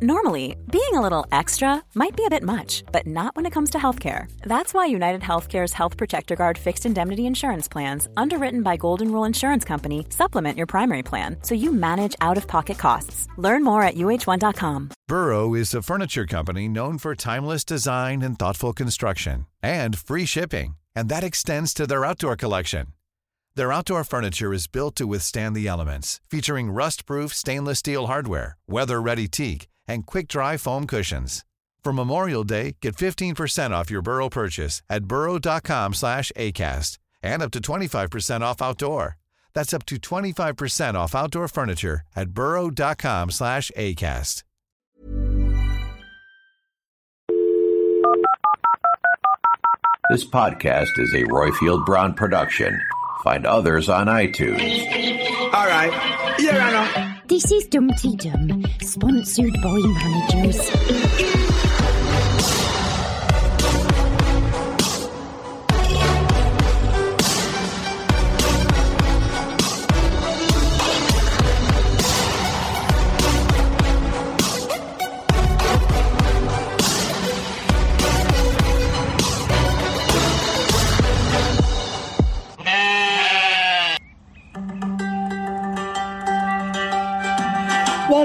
Normally, being a little extra might be a bit much, but not when it comes to healthcare. That's why United Healthcare's Health Protector Guard fixed indemnity insurance plans, underwritten by Golden Rule Insurance Company, supplement your primary plan so you manage out of pocket costs. Learn more at uh1.com. Burrow is a furniture company known for timeless design and thoughtful construction, and free shipping, and that extends to their outdoor collection. Their outdoor furniture is built to withstand the elements, featuring rust proof stainless steel hardware, weather ready teak and quick-dry foam cushions. For Memorial Day, get 15% off your Burrow purchase at burrow.com slash ACAST and up to 25% off outdoor. That's up to 25% off outdoor furniture at burrow.com slash ACAST. This podcast is a Roifield Brown production. Find others on iTunes. All right. Your Honor. This is Dumpty Dum, sponsored by managers.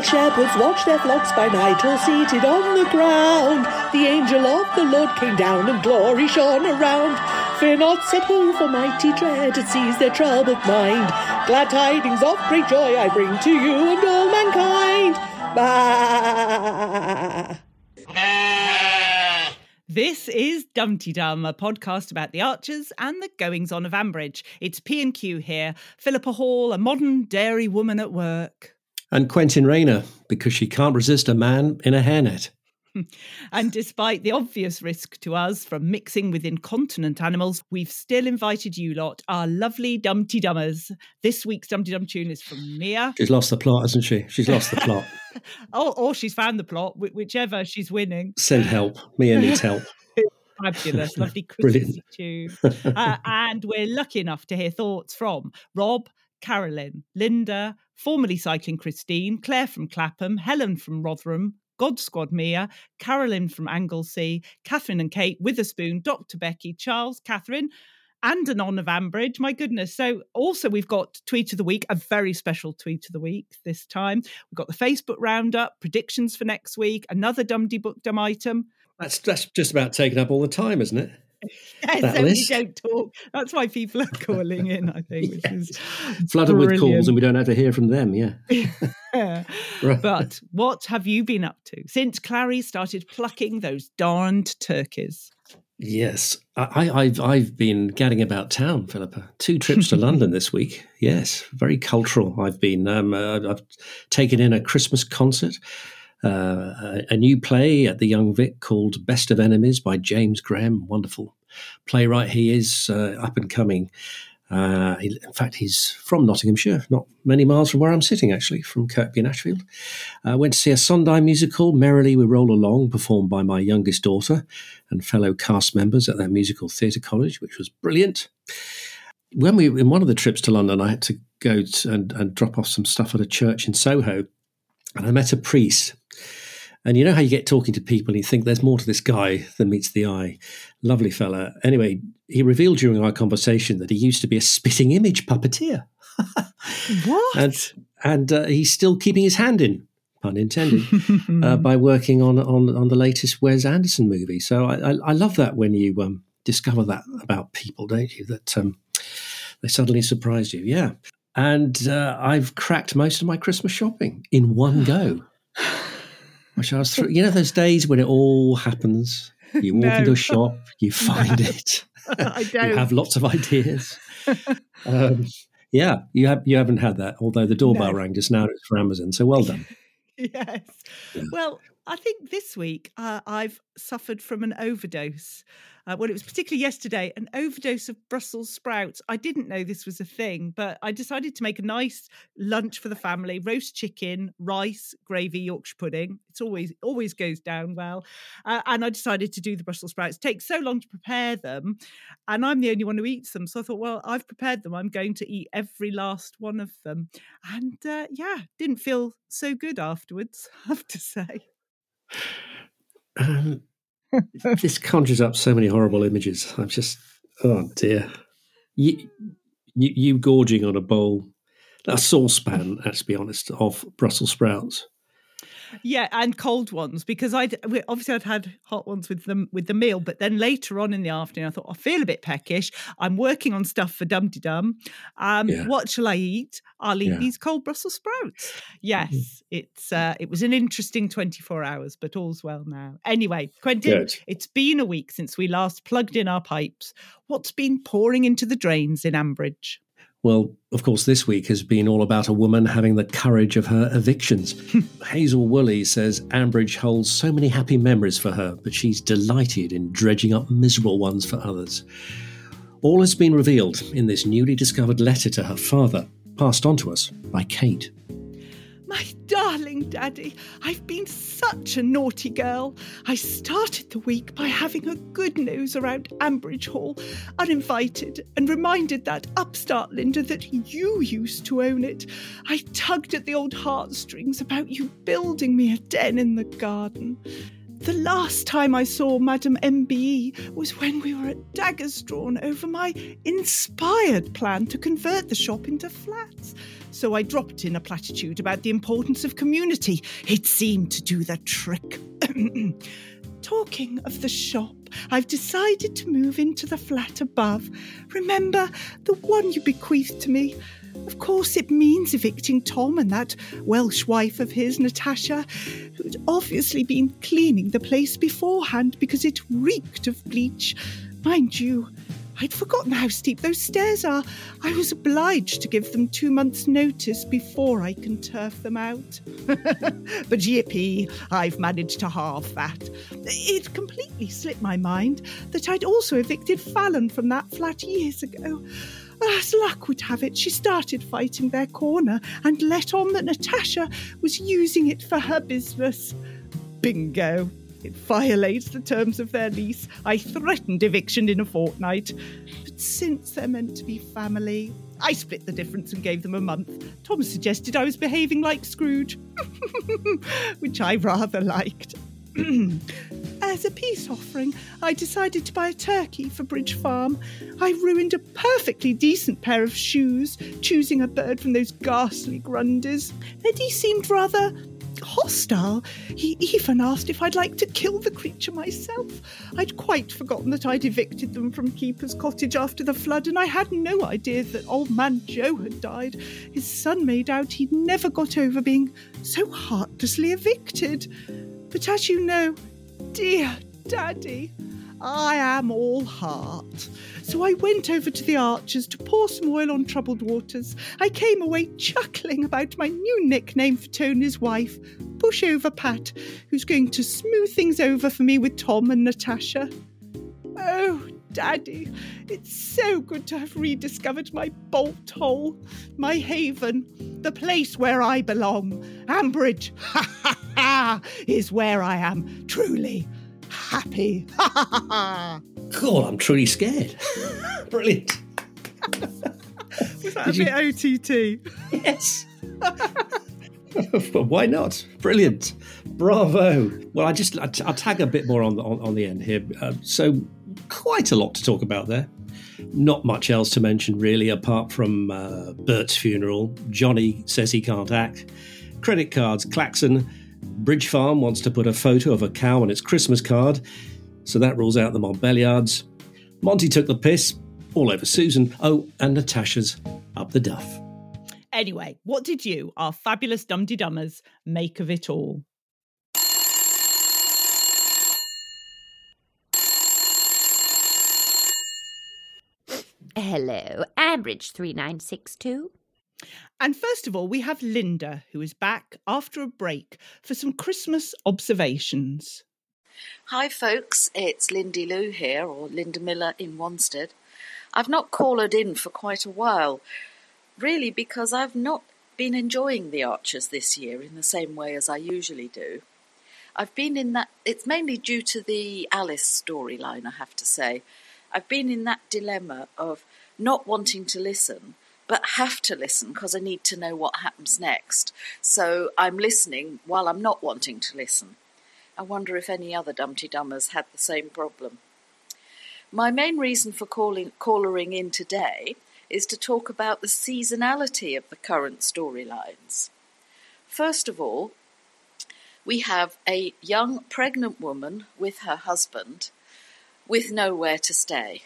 Shepherds watched their flocks by night, all seated on the ground, the angel of the Lord came down and glory shone around. Fear not, said he, for mighty dread had seized their troubled mind. Glad tidings of great joy I bring to you and all mankind. Bah! This is Dumpty Dum, a podcast about the archers and the goings on of Ambridge. It's P and Q here. Philippa Hall, a modern dairy woman at work. And Quentin Rayner, because she can't resist a man in a hairnet. and despite the obvious risk to us from mixing with incontinent animals, we've still invited you lot, our lovely Dumpty Dummers. This week's Dumpty Dum tune is from Mia. She's lost the plot, hasn't she? She's lost the plot. or, or she's found the plot, whichever she's winning. Send help. Mia needs help. Fabulous, lovely Christmas tune. Uh, and we're lucky enough to hear thoughts from Rob, Carolyn, Linda, formerly cycling Christine, Claire from Clapham, Helen from Rotherham, God Squad Mia, Carolyn from Anglesey, Catherine and Kate Witherspoon, Dr. Becky, Charles, Catherine, and Anon of Ambridge. My goodness. So, also, we've got Tweet of the Week, a very special Tweet of the Week this time. We've got the Facebook Roundup, predictions for next week, another Dumdy Book Dum item. That's, that's just about taken up all the time, isn't it? so we don't talk. That's why people are calling in, I think, which yes. is flooded brilliant. with calls, and we don't have to hear from them. Yeah. yeah. Right. But what have you been up to since Clary started plucking those darned turkeys? Yes, I, have I've been gadding about town, Philippa. Two trips to London this week. Yes, very cultural. I've been. Um, uh, I've taken in a Christmas concert. Uh, a, new play at the Young Vic called Best of Enemies by James Graham. Wonderful playwright he is, uh, up and coming. Uh, in fact, he's from Nottinghamshire, not many miles from where I'm sitting, actually, from Kirkby-in-Ashfield. I went to see a Sunday musical, Merrily We Roll Along, performed by my youngest daughter and fellow cast members at their musical theatre college, which was brilliant. When we in one of the trips to London, I had to go to, and, and drop off some stuff at a church in Soho, and I met a priest and you know how you get talking to people and you think there's more to this guy than meets the eye. Lovely fella. Anyway, he revealed during our conversation that he used to be a spitting image puppeteer. what? And and uh, he's still keeping his hand in, pun intended, uh, by working on on on the latest Wes Anderson movie. So I, I, I love that when you um, discover that about people, don't you? That um, they suddenly surprise you. Yeah. And uh, I've cracked most of my Christmas shopping in one go. Which I was through. You know those days when it all happens. You walk no. into a shop, you find no. it. I don't. you have lots of ideas. um, yeah, you have. You haven't had that. Although the doorbell no. rang just now. It's for Amazon. So well done. yes. Yeah. Well, I think this week uh, I've suffered from an overdose uh, well, it was particularly yesterday, an overdose of Brussels sprouts. I didn't know this was a thing, but I decided to make a nice lunch for the family: roast chicken, rice, gravy, Yorkshire pudding. It's always always goes down well. Uh, and I decided to do the Brussels sprouts. It takes so long to prepare them, and I'm the only one who eats them. So I thought, well, I've prepared them. I'm going to eat every last one of them. And uh, yeah, didn't feel so good afterwards. I have to say. Um, this conjures up so many horrible images. I'm just, oh dear. You, you, you gorging on a bowl, a saucepan, let's be honest, of Brussels sprouts. Yeah, and cold ones because I obviously I'd had hot ones with them with the meal, but then later on in the afternoon I thought I feel a bit peckish. I'm working on stuff for Dum Dum. Um, yeah. What shall I eat? I'll eat yeah. these cold Brussels sprouts. Mm-hmm. Yes, mm. it's uh, it was an interesting 24 hours, but all's well now. Anyway, Quentin, Good. it's been a week since we last plugged in our pipes. What's been pouring into the drains in Ambridge? Well, of course, this week has been all about a woman having the courage of her evictions. Hmm. Hazel Woolley says Ambridge holds so many happy memories for her, but she's delighted in dredging up miserable ones for others. All has been revealed in this newly discovered letter to her father, passed on to us by Kate. My darling daddy, I've been such a naughty girl. I started the week by having a good news around Ambridge Hall, uninvited, and reminded that upstart Lynda that you used to own it. I tugged at the old heartstrings about you building me a den in the garden. The last time I saw Madame MBE was when we were at daggers drawn over my inspired plan to convert the shop into flats so I dropped in a platitude about the importance of community. It seemed to do the trick. Talking of the shop, I've decided to move into the flat above. Remember the one you bequeathed to me? Of course, it means evicting Tom and that Welsh wife of his, Natasha, who'd obviously been cleaning the place beforehand because it reeked of bleach. Mind you, I'd forgotten how steep those stairs are. I was obliged to give them two months' notice before I can turf them out. but yippee, I've managed to halve that. It completely slipped my mind that I'd also evicted Fallon from that flat years ago. As luck would have it, she started fighting their corner and let on that Natasha was using it for her business. Bingo. It violates the terms of their lease. I threatened eviction in a fortnight. But since they're meant to be family, I split the difference and gave them a month. Tom suggested I was behaving like Scrooge, which I rather liked. As a peace offering, I decided to buy a turkey for Bridge Farm. I ruined a perfectly decent pair of shoes, choosing a bird from those ghastly Grundys. Eddie seemed rather hostile. He even asked if I'd like to kill the creature myself. I'd quite forgotten that I'd evicted them from Keeper's cottage after the flood, and I had no idea that old man Joe had died. His son made out he'd never got over being so heartlessly evicted. But as you know, dear Daddy, I am all heart. So I went over to the Archers to pour some oil on troubled waters. I came away chuckling about my new nickname for Tony's wife, Pushover Pat, who's going to smooth things over for me with Tom and Natasha. Oh, Daddy, it's so good to have rediscovered my bolt hole, my haven, the place where I belong. Ambridge, ha ha ha, is where I am, truly happy. Ha ha ha ha. God, I'm truly scared. Brilliant. Was that Did a bit you... OTT? Yes. Why not? Brilliant. Bravo. Well, I just, I'll tag a bit more on on, on the end here. Uh, so, quite a lot to talk about there. Not much else to mention, really, apart from uh, Bert's funeral. Johnny says he can't act. Credit cards, klaxon Bridge Farm wants to put a photo of a cow on its Christmas card, so that rules out the Montbéliardes. Monty took the piss all over Susan. Oh, and Natasha's up the duff. Anyway, what did you, our fabulous Dum Dummers, make of it all? Hello, Ambridge 3962. And first of all, we have Linda, who is back after a break for some Christmas observations. Hi, folks, it's Lindy Lou here, or Linda Miller in Wanstead. I've not called in for quite a while, really because I've not been enjoying the Archers this year in the same way as I usually do. I've been in that, it's mainly due to the Alice storyline, I have to say. I've been in that dilemma of not wanting to listen but have to listen because I need to know what happens next. So I'm listening while I'm not wanting to listen. I wonder if any other Dumpty Dummers had the same problem. My main reason for calling callering in today is to talk about the seasonality of the current storylines. First of all, we have a young pregnant woman with her husband with nowhere to stay.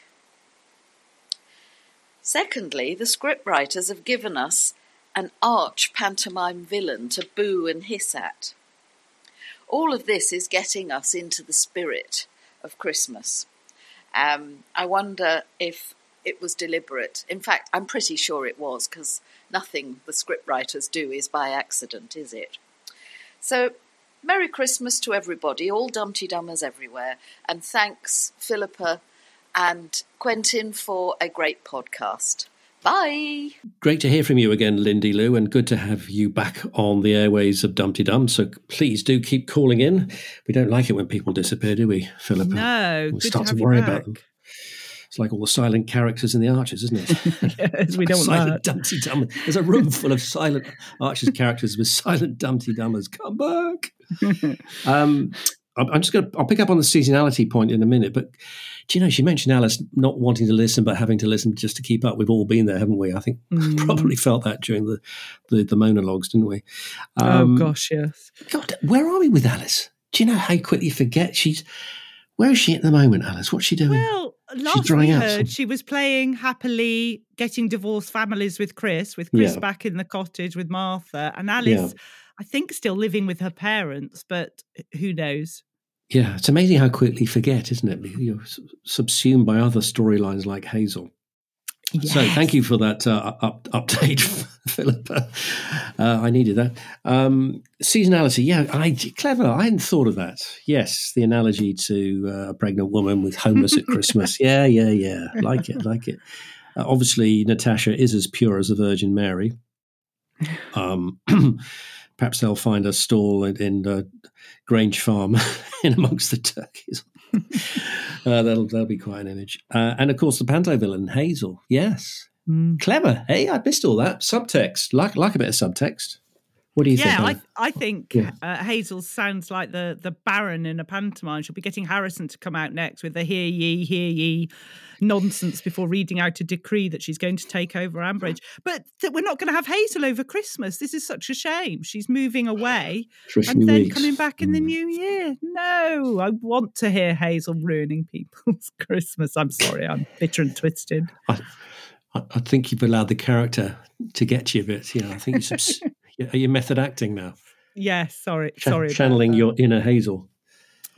Secondly, the scriptwriters have given us an arch pantomime villain to boo and hiss at. All of this is getting us into the spirit of Christmas. Um, I wonder if it was deliberate. In fact, I'm pretty sure it was because nothing the scriptwriters do is by accident, is it? So, Merry Christmas to everybody, all Dumpty Dummers everywhere, and thanks, Philippa and Quentin, for a great podcast. Bye. Great to hear from you again, Lindy Lou, and good to have you back on the airways of Dumpty Dum. So please do keep calling in. We don't like it when people disappear, do we, Philippa? No, we good start to, to, worry you about back. them. It's like all the silent characters in the Archers, isn't it? yes, we don't silent that. Dumpty Dum. There's a room full of silent Archers characters with silent Dumpty Dummers. Come back. um, I'm just going to. I'll pick up on the seasonality point in a minute, but do you know she mentioned Alice not wanting to listen, but having to listen just to keep up. We've all been there, haven't we? I think Mm. probably felt that during the the, the monologues, didn't we? oh Um, gosh, yes. God, where are we with Alice? Do you know how quickly you forget she's? Where is she at the moment, Alice? What's she doing? Well, last we heard, some- she was playing happily, getting divorced families with Chris, with Chris Yeah. back in the cottage with Martha, and Alice, I think, still living with her parents, but uh, who knows? yeah, it's amazing how quickly you forget, isn't it? You're subsumed by other storylines like Hazel. So thank you for that uh, up, update, Philippa. Uh, I needed that. Um, seasonality, yeah, I clever. I hadn't thought of that. Yes, the analogy to uh, a pregnant woman with homeless at Christmas. Yeah, yeah, yeah. Like it, like it. Uh, obviously, Natasha is as pure as the Virgin Mary. Um, perhaps they'll find a stall in, in Grange Farm in amongst the turkeys. uh, that'll that'll be quite an image. Uh, and of course, the panto villain Hazel. Yes, Mm. clever. Hey, I missed all that subtext. Like like a bit of subtext. What do you Yeah, think? I, I think Yeah. uh, Hazel sounds like the the Baron in a pantomime. She'll be getting Harrison to come out next with the "hear ye, hear ye" nonsense before reading out a decree that she's going to take over Ambridge. But th- we're not going to have Hazel over Christmas. This is such a shame. She's moving away and then weeks. coming back in the Mm. new year. No, I want to hear Hazel ruining people's Christmas. I'm sorry, I'm bitter and twisted. I, I, I think you've allowed the character to get you a bit. You know, I think you're, subs- are you method acting now? Yes, sorry, Cha- sorry. channeling your inner Hazel.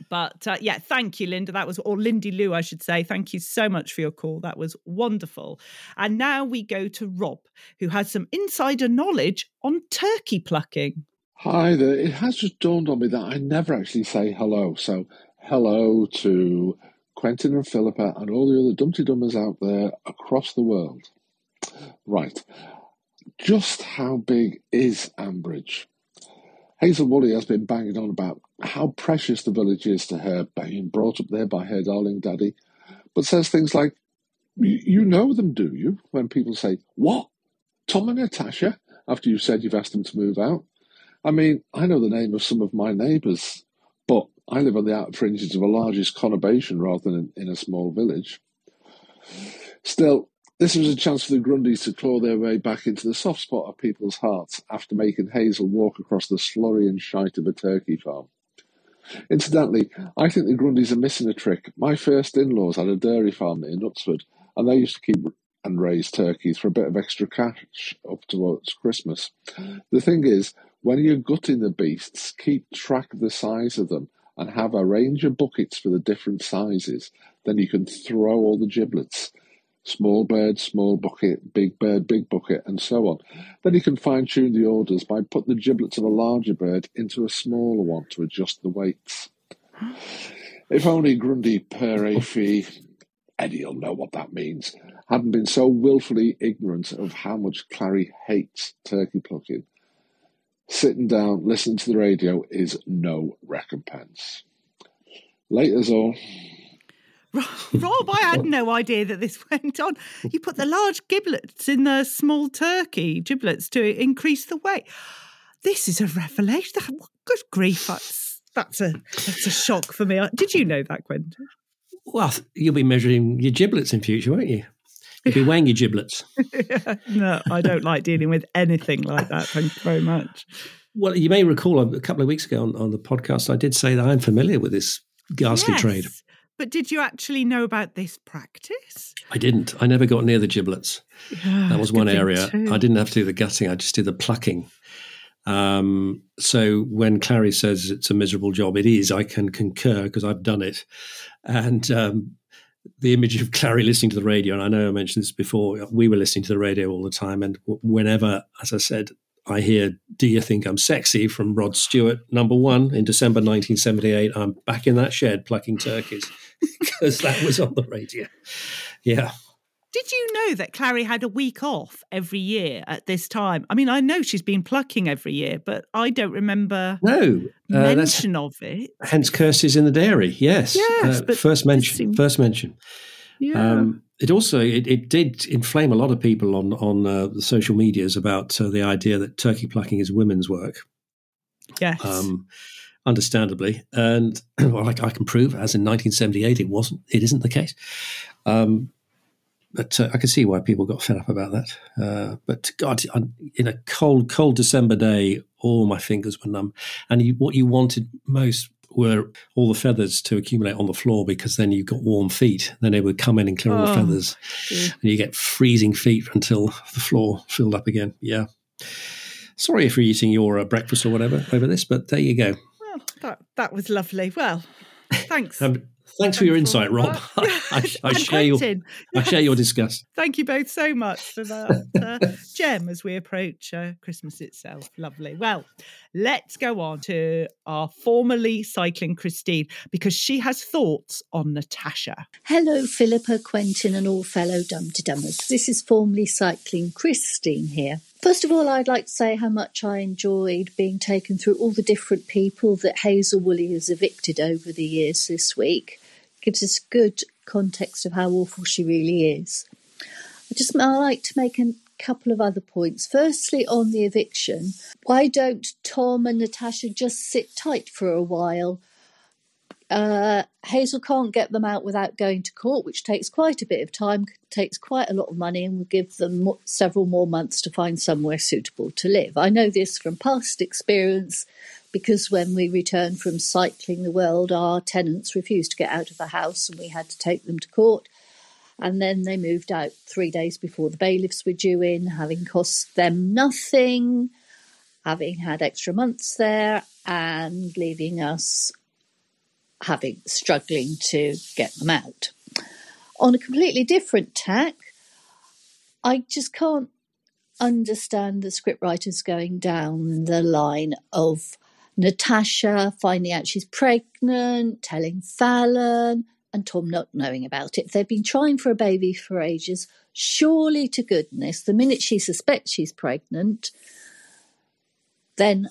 But uh, yeah, thank you, Linda. That was, or Lindy Lou, I should say. Thank you so much for your call. That was wonderful. And now we go to Rob, who has some insider knowledge on turkey plucking. Hi there. It has just dawned on me that I never actually say hello. So, hello to Quentin and Philippa and all the other Dumpty Dummers out there across the world. Right. Just how big is Ambridge? Hazel Woolley has been banging on about how precious the village is to her, being brought up there by her darling daddy, but says things like, "You know them, do you? When people say, What? Tom and Natasha? After you've said you've asked them to move out? I mean, I know the name of some of my neighbours, but I live on the outer fringes of a largest conurbation rather than in, in a small village. Still, this was a chance for the Grundys to claw their way back into the soft spot of people's hearts after making Hazel walk across the slurry and shite of a turkey farm. Incidentally, I think the Grundys are missing a trick. My first in laws had a dairy farm near Knutsford, and they used to keep and raise turkeys for a bit of extra cash up towards Christmas. The thing is, when you're gutting the beasts, keep track of the size of them and have a range of buckets for the different sizes. Then you can throw all the giblets. Small bird, small bucket, big bird, big bucket, and so on. Then you can fine tune the orders by putting the giblets of a larger bird into a smaller one to adjust the weights. If only Grundy per fee, Eddie'll know what that means, hadn't been so willfully ignorant of how much Clary hates turkey plucking. Sitting down, listening to the radio is no recompense. Later's all. Rob, I had no idea that this went on. You put the large giblets in the small turkey giblets to increase the weight. This is a revelation. Good grief! That's that's a that's a shock for me. Did you know that, Quentin? Well, you'll be measuring your giblets in future, won't you? You'll be weighing your giblets. no, I don't like dealing with anything like that. Thank you very much. Well, you may recall a couple of weeks ago on, on the podcast, I did say that I'm familiar with this ghastly Yes, trade. But did you actually know about this practice? I didn't. I never got near the giblets. That was one area. I didn't have to do the gutting. I just did the plucking. Um, so when Clary says it's a miserable job, it is. I can concur because I've done it. And um, the image of Clary listening to the radio, and I know I mentioned this before, we were listening to the radio all the time. And whenever, as I said, I hear Do You Think I'm Sexy from Rod Stewart, number one in December 1978, I'm back in that shed plucking turkeys because that was on the radio. Yeah. Did you know that Clary had a week off every year at this time? I mean, I know she's been plucking every year, but I don't remember No. uh, mention of it. hence curses in the dairy. Yes. Yes, Uh, first mention. seemed- First mention. Yeah. Um, it also it, it did inflame a lot of people on on uh, the social medias about uh, the idea that turkey plucking is women's work. yes. Um, understandably, and well, like I can prove, as in 1978, it wasn't. It isn't the case. Um, but uh, I can see why people got fed up about that. Uh, but God, on- in a cold, cold December day, all my fingers were numb. And you, what you wanted most were all the feathers to accumulate on the floor because then you got warm feet. Then they would come in and clear all the Oh, feathers, dear. and you get freezing feet until the floor filled up again. Yeah. Sorry if you're eating your uh, breakfast or whatever over this, but there you go. Well, that, that was lovely. Well, thanks. Um, thanks for your insight, Rob. I, I share your Quentin, I share your disgust. Thank you both so much for that uh, gem as we approach uh, Christmas itself. Lovely. Well, let's go on to our formerly cycling Christine because she has thoughts on Natasha. Hello, Philippa, Quentin, and all fellow dum to dummers. This is formerly cycling Christine here. First of all, I'd like to say how much I enjoyed being taken through all the different people that Hazel Woolley has evicted over the years this week. Gives us good context of how awful she really is. I just I like to make a couple of other points. Firstly, on the eviction, why don't Tom and Natasha just sit tight for a while? Uh, Hazel can't get them out without going to court, which takes quite a bit of time, takes quite a lot of money, and will give them several more months to find somewhere suitable to live. I know this from past experience because when we returned from cycling the world, our tenants refused to get out of the house and we had to take them to court. And then they moved out three days before the bailiffs were due in, having cost them nothing, having had extra months there, and leaving us having struggling to get them out. On a completely different tack, I just can't understand the scriptwriters going down the line of Natasha finding out she's pregnant, telling Fallon, and Tom not knowing about it. They've been trying for a baby for ages. Surely to goodness, the minute she suspects she's pregnant, then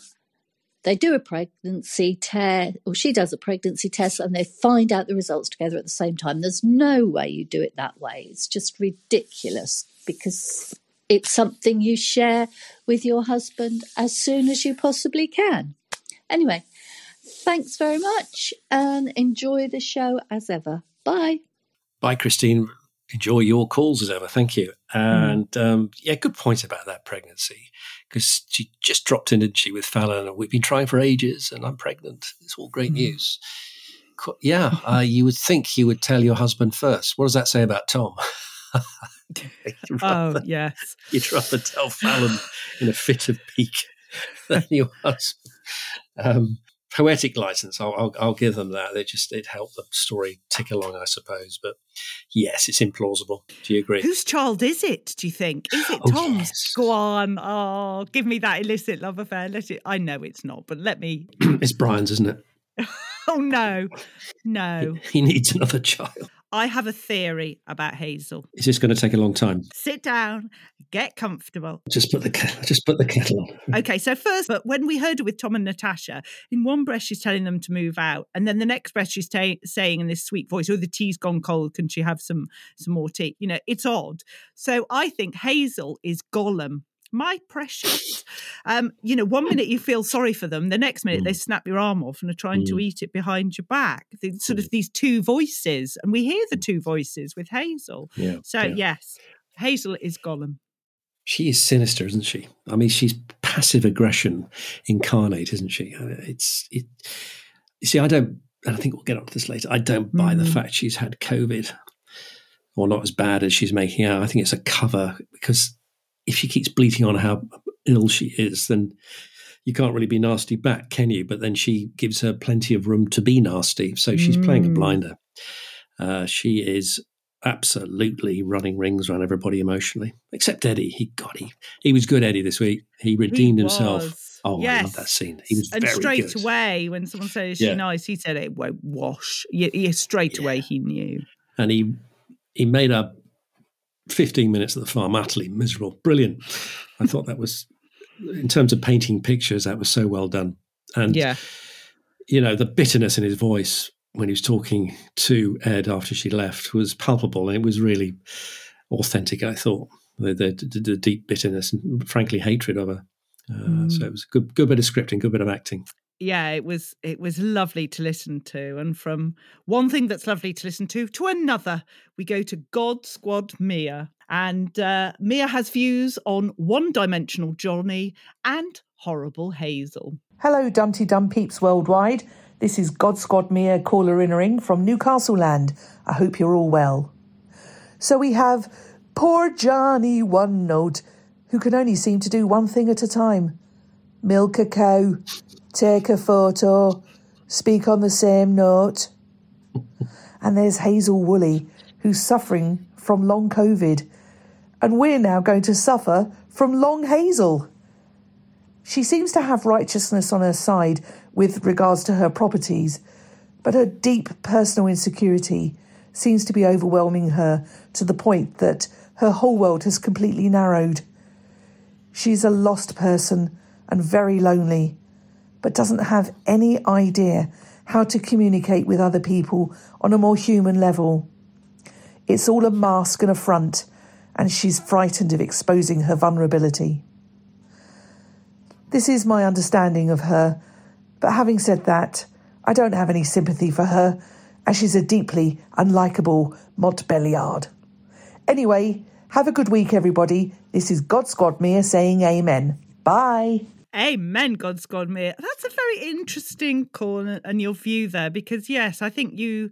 they do a pregnancy test, or she does a pregnancy test, and they find out the results together at the same time. There's no way you do it that way. It's just ridiculous because it's something you share with your husband as soon as you possibly can. Anyway, thanks very much and enjoy the show as ever. Bye. Bye, Christine. Enjoy your calls as ever. Thank you. And um, yeah, good point about that pregnancy because she just dropped in, didn't she, with Fallon? And we've been trying for ages, and I'm pregnant. It's all great news. Co- Yeah, uh, you would think you would tell your husband first. What does that say about Tom? Oh, rather- yes. You'd rather tell Fallon in a fit of pique than your husband. Um, poetic license, I'll, I'll, I'll give them that. They just it helped the story tick along, I suppose. But yes, it's implausible. Do you agree? Whose child is it, do you think? Is it Oh, Tom's? yes. Go on. Oh, give me that illicit love affair. Let it, I know it's not, but let me. it's Brian's, isn't it? Oh, no. No. He needs another child. I have a theory about Hazel. Is this going to take a long time? Sit down, get comfortable. Just put the just put the kettle on. Okay, so first, but when we heard her with Tom and Natasha, in one breath she's telling them to move out, and then the next breath she's ta- saying in this sweet voice, "Oh, the tea's gone cold. Can she have some some more tea?" You know, it's odd. So I think Hazel is Gollum My precious. Um, you know, one minute you feel sorry for them, the next minute Mm. they snap your arm off and are trying to Mm. eat it behind your back. The, sort of these two voices, and we hear the two voices with Hazel. Yeah, So yeah. yes, Hazel is Gollum. She is sinister, isn't she? I mean, she's passive aggression incarnate, isn't she? Uh, It's it. You see, I don't, and I think we'll get onto this later. I don't buy the Mm. fact she's had COVID, or not as bad as she's making out. I think it's a cover because if she keeps bleating on how ill she is, then you can't really be nasty back, can you? But then she gives her plenty of room to be nasty, so she's playing a Mm. blinder. Uh, she is absolutely running rings around everybody emotionally, except Eddie. He got he he was good, Eddie, this week. He redeemed himself. was. Oh, I love that scene. He was and very straight good. away, when someone says, "Is she nice?" He said, "It won't wash." Yeah, yeah straight away he knew. and he he made up 15 minutes at the farm utterly miserable. Brilliant. I thought that was, in terms of painting pictures, that was so well done. And Yeah. you know, the bitterness in his voice when he was talking to Ed after she left was palpable. And it was really authentic, I thought. The, the, the, deep bitterness and, frankly, hatred of her. Uh, So it was a good, good bit of scripting, good bit of acting. Yeah it was it was lovely to listen to and from one thing that's lovely to listen to to another we go to god squad mia and uh, mia has views on one-dimensional johnny and horrible hazel Hello, Dumpty Dum peeps worldwide. This is God Squad Mia caller innering from Newcastle Land. I hope you're all well. So we have poor Johnny One Note, who can only seem to do one thing at a time milk a cow, take a photo, speak on the same note. And there's Hazel Woolley, who's suffering from long COVID. And we're now going to suffer from long Hazel. She seems to have righteousness on her side with regards to her properties, but her deep personal insecurity seems to be overwhelming her to the point that her whole world has completely narrowed. She's a lost person and very lonely, but doesn't have any idea how to communicate with other people on a more human level. It's all a mask and a front, and she's frightened of exposing her vulnerability. This is my understanding of her, but having said that, I don't have any sympathy for her, as she's a deeply unlikable Montbéliarde. Anyway, have a good week, everybody. This is God Squad Mia saying amen. Bye. Amen, God Squad, Mia. That's a very interesting call and your view there, because yes, I think you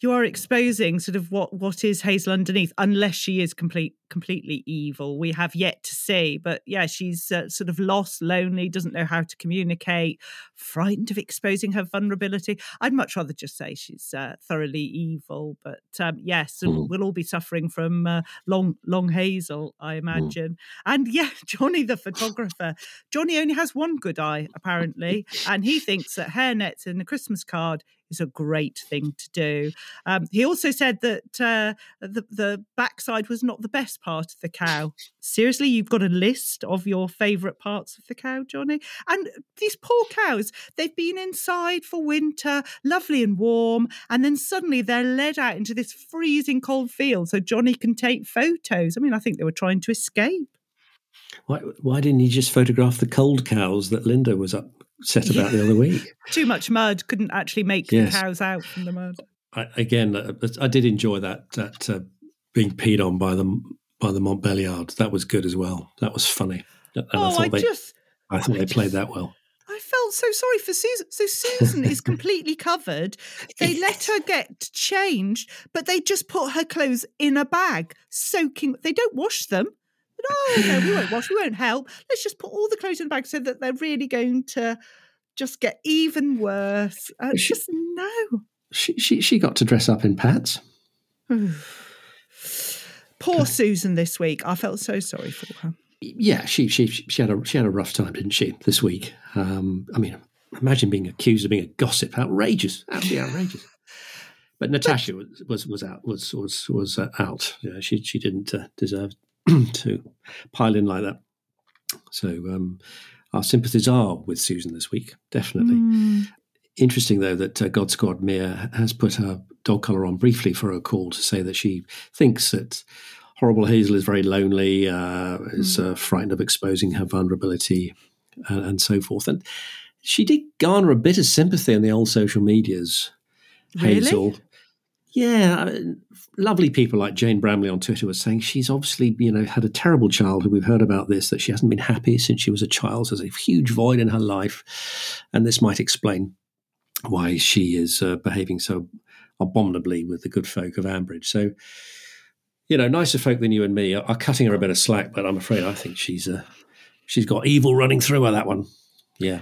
you are exposing sort of what what is Hazel underneath, unless she is complete completely evil. We have yet to see, but yeah, she's uh, sort of lost, lonely, doesn't know how to communicate, frightened of exposing her vulnerability. I'd much rather just say she's uh, thoroughly evil, but um, yes, Mm. we'll all be suffering from uh, long long Hazel, I imagine. And yeah, Johnny the photographer. Johnny only has one good eye, apparently, and he thinks that hairnets in a Christmas card is a great thing to do. Um, he also said that uh, the, the backside was not the best part of the cow. Seriously, you've got a list of your favourite parts of the cow, Johnny? And these poor cows, they've been inside for winter, lovely and warm, and then suddenly they're led out into this freezing cold field so Johnny can take photos. I mean, I think they were trying to escape. Why, why didn't he just photograph the cold cows that Linda was upset about the other week? Too much mud couldn't actually make Yes. the cows out from the mud. I, again, uh, I did enjoy that that uh, being peed on by the by the Montbéliardes. That was good as well. That was funny. And I oh, thought I, they, just I thought they played that well. I felt so sorry for Susan. So Susan is completely covered. They let her get changed, but they just put her clothes in a bag, soaking. They don't wash them. But, oh no, we won't wash. We won't help. Let's just put all the clothes in the bag so that they're really going to just get even worse. Uh, She- just no. She, she she got to dress up in Pats. Poor Susan this week. I felt so sorry for her. Yeah, she she she had a she had a rough time, didn't she? This week. Um, I mean, imagine being accused of being a gossip. Outrageous, absolutely outrageous. But Natasha was was was out was was was uh, out. Yeah, she she didn't uh, deserve to pile in like that. So um, our sympathies are with Susan this week, definitely. Mm. Interesting though that uh, God Squad Mia has put her dog collar on briefly for a call to say that she thinks that horrible Hazel is very lonely, uh, is mm. uh, frightened of exposing her vulnerability, and, and, so forth. And she did garner a bit of sympathy in the old social medias. Really? Hazel. Yeah, lovely people like Jane Bramley on Twitter were saying she's obviously, you know, had a terrible childhood. We've heard about this, that she hasn't been happy since she was a child. There's a huge void in her life. And this might explain why she is uh, behaving so abominably with the good folk of Ambridge. So, you know, nicer folk than you and me are, are cutting her a bit of slack, but I'm afraid I think she's uh, she's got evil running through her, that one. Yeah.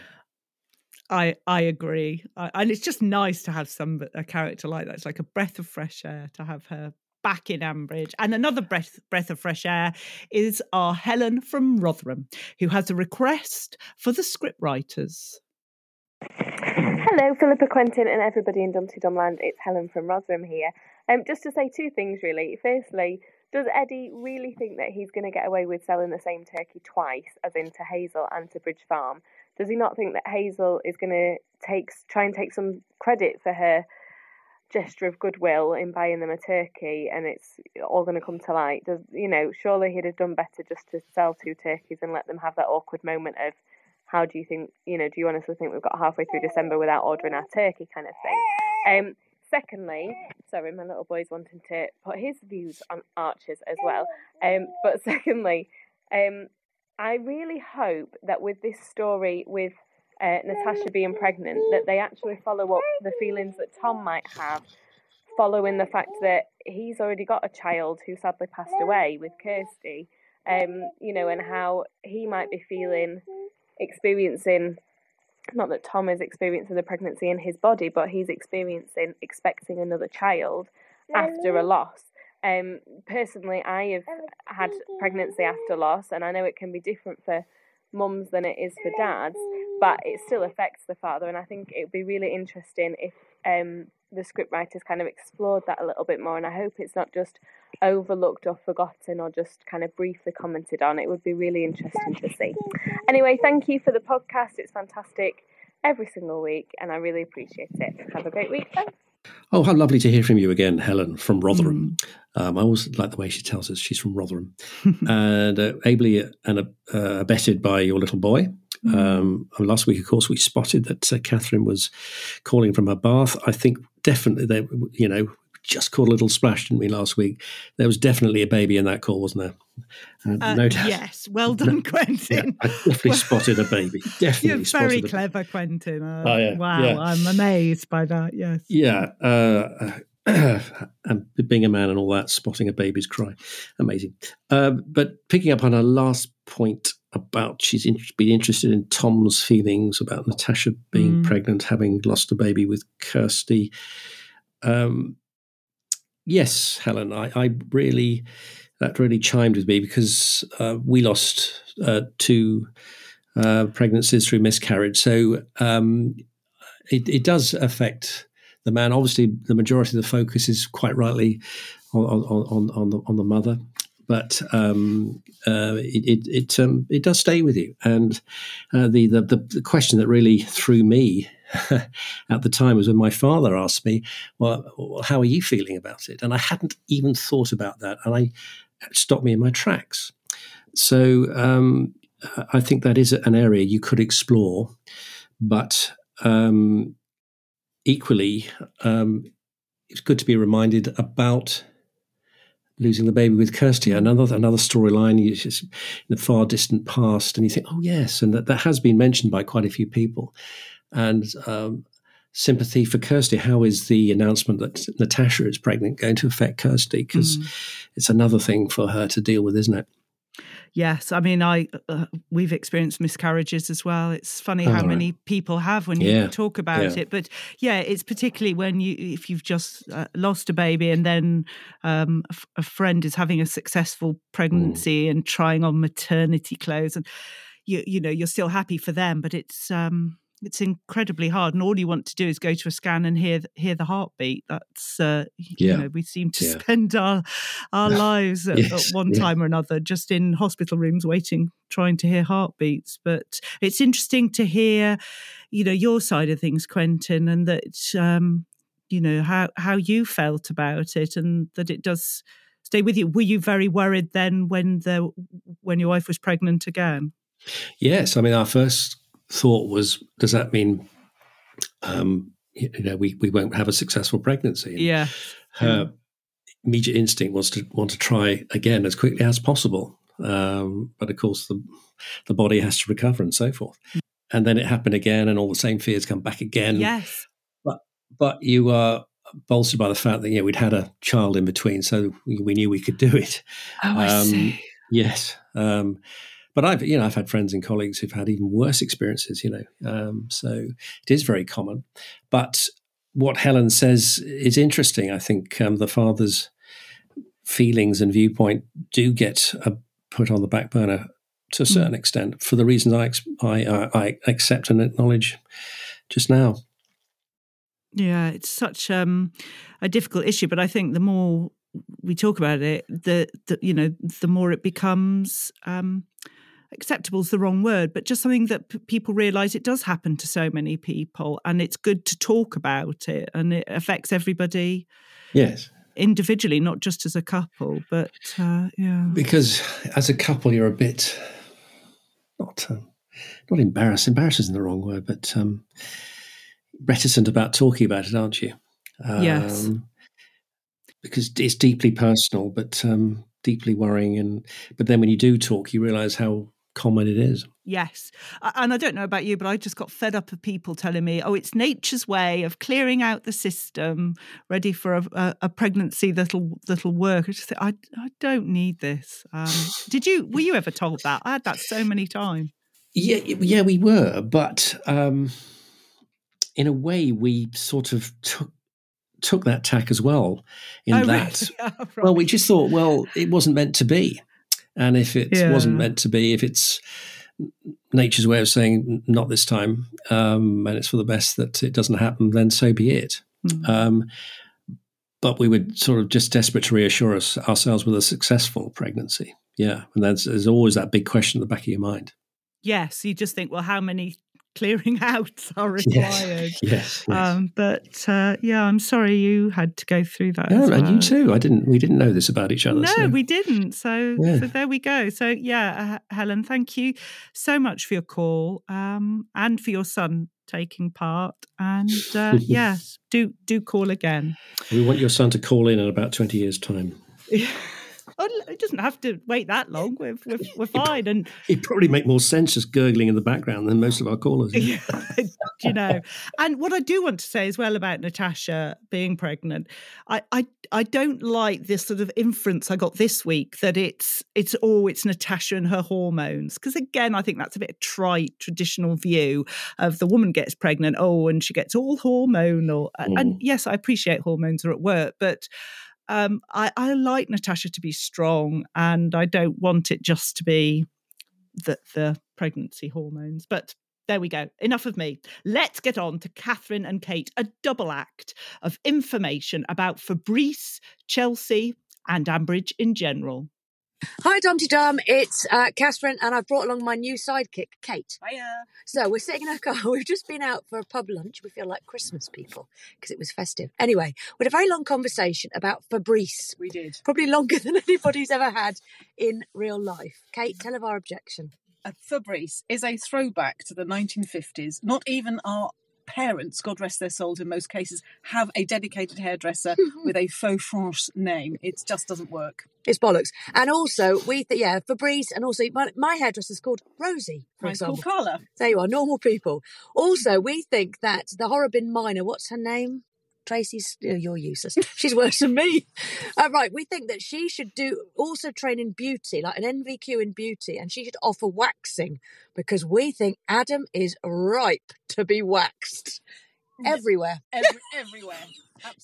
I I agree, I, and it's just nice to have some a character like that. It's like a breath of fresh air to have her back in Ambridge. And another breath breath of fresh air is our Helen from Rotherham, who has a request for the scriptwriters. Hello, Philippa Quentin and everybody in Dumpty Dumland. It's Helen from Rotherham here. Um, just to say two things really. Firstly, does Eddie really think that he's going to get away with selling the same turkey twice, as in to Hazel and to Bridge Farm? Does he not think that Hazel is going to take try and take some credit for her gesture of goodwill in buying them a turkey, and it's all going to come to light? Does you know? Surely he'd have done better just to sell two turkeys and let them have that awkward moment of how do you think you know? Do you honestly think we've got halfway through December without ordering our turkey, kind of thing? Um, secondly, sorry, my little boy's wanting to put his views on arches as well. Um, but secondly, um, I really hope that with this story, with uh, Natasha being pregnant, that they actually follow up the feelings that Tom might have following the fact that he's already got a child who sadly passed away with Kirsty, um, you know, and how he might be feeling, experiencing, not that Tom is experiencing the pregnancy in his body, but he's experiencing expecting another child after a loss. Um, personally, I have had pregnancy after loss, and I know it can be different for mums than it is for dads, but it still affects the father. And I think it would be really interesting if um, the scriptwriters kind of explored that a little bit more. And I hope it's not just overlooked or forgotten or just kind of briefly commented on. It would be really interesting to see. Anyway, thank you for the podcast. It's fantastic every single week, and I really appreciate it. Have a great week. Thanks. Oh, how lovely to hear from you again, Helen from Rotherham. Mm. Um, I always like the way she tells us she's from Rotherham, and uh, ably and uh, abetted by your little boy. Mm. Um, last week, of course, we spotted that uh, Catherine was calling from her bath. I think definitely that you know just caught a little splash, didn't we, last week? There was definitely a baby in that call, wasn't there? Uh, uh, no doubt. Yes, well done, no, Quentin. Yeah, I definitely spotted a baby. Definitely, you're very clever, Quentin. Uh, oh, yeah, wow, yeah. I'm amazed by that. Yes. Yeah, uh, and being a man and all that, spotting a baby's cry, amazing. Uh, but picking up on her last point about she's in, been interested in Tom's feelings about Natasha being mm. pregnant, having lost a baby with Kirsty. Um, yes, Helen, I, I, really that really chimed with me because uh, we lost uh, two uh, pregnancies through miscarriage, so um, it, it, does affect the man. Obviously, the majority of the focus is quite rightly on on, on, the on the mother, but um, uh, it it it, um, it, does stay with you. And uh, the, the the question that really threw me at the time was when my father asked me, well, how are you feeling about it? And I hadn't even thought about that. And I stopped me in my tracks. So um, I think that is an area you could explore. But um, equally, um, it's good to be reminded about losing the baby with Kirsty, another another storyline in the far distant past, and you think, oh yes, and that, that has been mentioned by quite a few people and um, sympathy for Kirsty. How is the announcement that Natasha is pregnant going to affect Kirsty? Because mm. it's another thing for her to deal with, isn't it? Yes, I mean, I uh, we've experienced miscarriages as well. It's funny how many people have when you talk about yeah. it, but yeah, it's particularly when you if you've just uh, lost a baby and then um, a, friend is having a successful pregnancy mm. and trying on maternity clothes, and you you know you're still happy for them, but it's um, it's incredibly hard and all you want to do is go to a scan and hear hear the heartbeat that's uh, yeah. you know we seem to yeah. spend our our lives at, yes. at one yeah. time or another just in hospital rooms waiting trying to hear heartbeats but it's interesting to hear you know your side of things quentin and that um you know how how you felt about it and that it does stay with you. Were you very worried then when the when your wife was pregnant again? Yes, I mean our first thought was, does that mean um, you know we, we won't have a successful pregnancy? And yeah. Her immediate instinct was to want to try again as quickly as possible, um, but of course the the body has to recover and so forth. And then it happened again, and all the same fears come back again. Yes. But but you are bolstered by the fact that you know we'd had a child in between, so we, we knew we could do it. Oh, I Um, see. Yes. Um, but I've you know I've had friends and colleagues who've had even worse experiences. You know, um, so it is very common. But what Helen says is interesting. I think um, the father's feelings and viewpoint do get uh, put on the back burner to a certain extent for the reasons I, ex- I, I, I accept and acknowledge just now. Yeah, it's such um, a difficult issue, but I think the more we talk about it, the, the you know, the more it becomes um, acceptable is the wrong word, but just something that p- people realise it does happen to so many people, and it's good to talk about it, and it affects everybody Yes. individually, not just as a couple. But uh, yeah, Because as a couple, you're a bit not um, not embarrassed. Embarrassed isn't the wrong word, but um, reticent about talking about it, aren't you? Um, Yes. Because it's deeply personal, but um, deeply worrying. And but then when you do talk, you realise how common it is. Yes. And I don't know about you, but I just got fed up of people telling me, oh, it's nature's way of clearing out the system, ready for a, a, a pregnancy that'll that'll work. I just think, I, I don't need this. Um, did you, were you ever told that? I had that so many times. Yeah, yeah, we were, but um, in a way, we sort of took took that tack as well. In Oh, really? that, Yeah, well, we just thought, well, it wasn't meant to be, and if it Yeah. wasn't meant to be, if it's nature's way of saying not this time, um, and it's for the best that it doesn't happen, then so be it. Mm. Um, but we were sort of just desperate to reassure us ourselves with a successful pregnancy. Yeah, and there's, there's always that big question in the back of your mind. Yes, you just think, well, how many clearing outs are required? Yes, yes, yes. Um, but uh, yeah, I'm sorry you had to go through that. Yeah, as and you too. I didn't. We didn't know this about each other. No, so. we didn't. So, Yeah. so there we go. So, yeah, uh, Helen, thank you so much for your call um, and for your son taking part. And uh, yes, do do call again. we want your son to call in in about twenty years' time. Oh, It doesn't have to wait that long. We're we're, we're fine. And it'd probably make more sense just gurgling in the background than most of our callers. Yeah, you know. And what I do want to say as well about Natasha being pregnant, I, I I don't like this sort of inference I got this week that it's it's oh it's Natasha and her hormones because again I think that's a bit trite traditional view of the woman gets pregnant oh and she gets all hormonal A- and Mm. yes I appreciate hormones are at work but. Um, I, I like Natasha to be strong, and I don't want it just to be the the pregnancy hormones. But there we go. Enough of me. Let's get on to Catherine and Kate, a double act of information about Fabrice, Chelsea, and Ambridge in general. Hi, Dumpty Dum. It's uh, Catherine, and I've brought along my new sidekick, Kate. Hiya. So we're sitting in our car. We've just been out for a pub lunch. We feel like Christmas people because it was festive. Anyway, we had a very long conversation about Fabrice. We did. Probably longer than anybody's ever had in real life. Kate, tell of our objection. A Fabrice is a throwback to the 1950s. Not even our parents, God rest their souls in most cases, have a dedicated hairdresser mm-hmm. with a faux franche name. It just doesn't work. It's bollocks. And also, we, th- yeah, Fabrice, and also my, my hairdresser's called Rosie, for Mine's example. called Carla. There you are, normal people. Also, we think that the Horrobin Minor, what's her name? Tracy's, oh, you're useless. She's worse than me. Uh, right, we think that she should do also train in beauty, like an NVQ in beauty, and she should offer waxing because we think Adam is ripe to be waxed everywhere. Every, everywhere.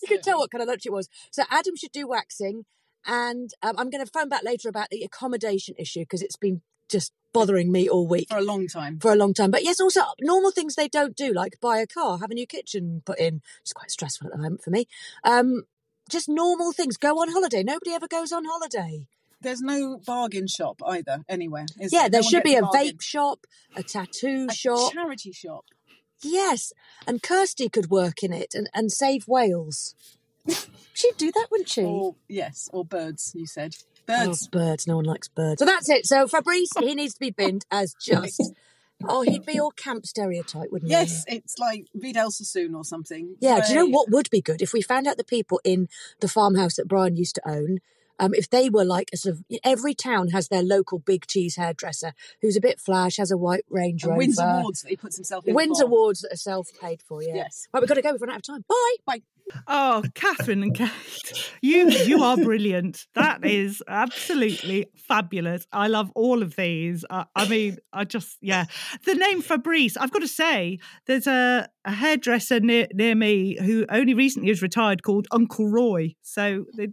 You can tell what kind of lunch it was. So Adam should do waxing, and um, I'm going to phone back later about the accommodation issue because it's been just bothering me all week For a long time. for a long time. But yes, also normal things they don't do, like buy a car, have a new kitchen put in. It's quite stressful at the moment for me. Um, just normal things. Go on holiday. Nobody ever goes on holiday. There's no bargain shop either, anywhere. Is yeah, there there? No should be a bargain. vape shop, a tattoo A shop. charity shop. Yes, and Kirsty could work in it and, and save whales. She'd do that, wouldn't she? Or yes, or birds. You said Oh, birds. birds. No one likes birds. So that's it. So Fabrice, he needs to be binned as just. Oh, he'd be all camp stereotype, wouldn't he? Yes, it's like Vidal Sassoon or something. Yeah, do you know what would be good if we found out the people in the farmhouse that Brian used to own, um, if they were like a sort of every town has their local big cheese hairdresser who's a bit flash, has a white Range Rover, wins awards that he puts himself in. wins awards that are self paid for. Yeah. Yes. Right, we've got to go. We've run out of time. Bye. Bye. Oh, Catherine and Kate, you you are brilliant. That is absolutely fabulous. I love all of these. Uh, I mean, I just yeah. The name Fabrice. I've got to say, there's a, a hairdresser near near me who only recently has retired called Uncle Roy. So, they,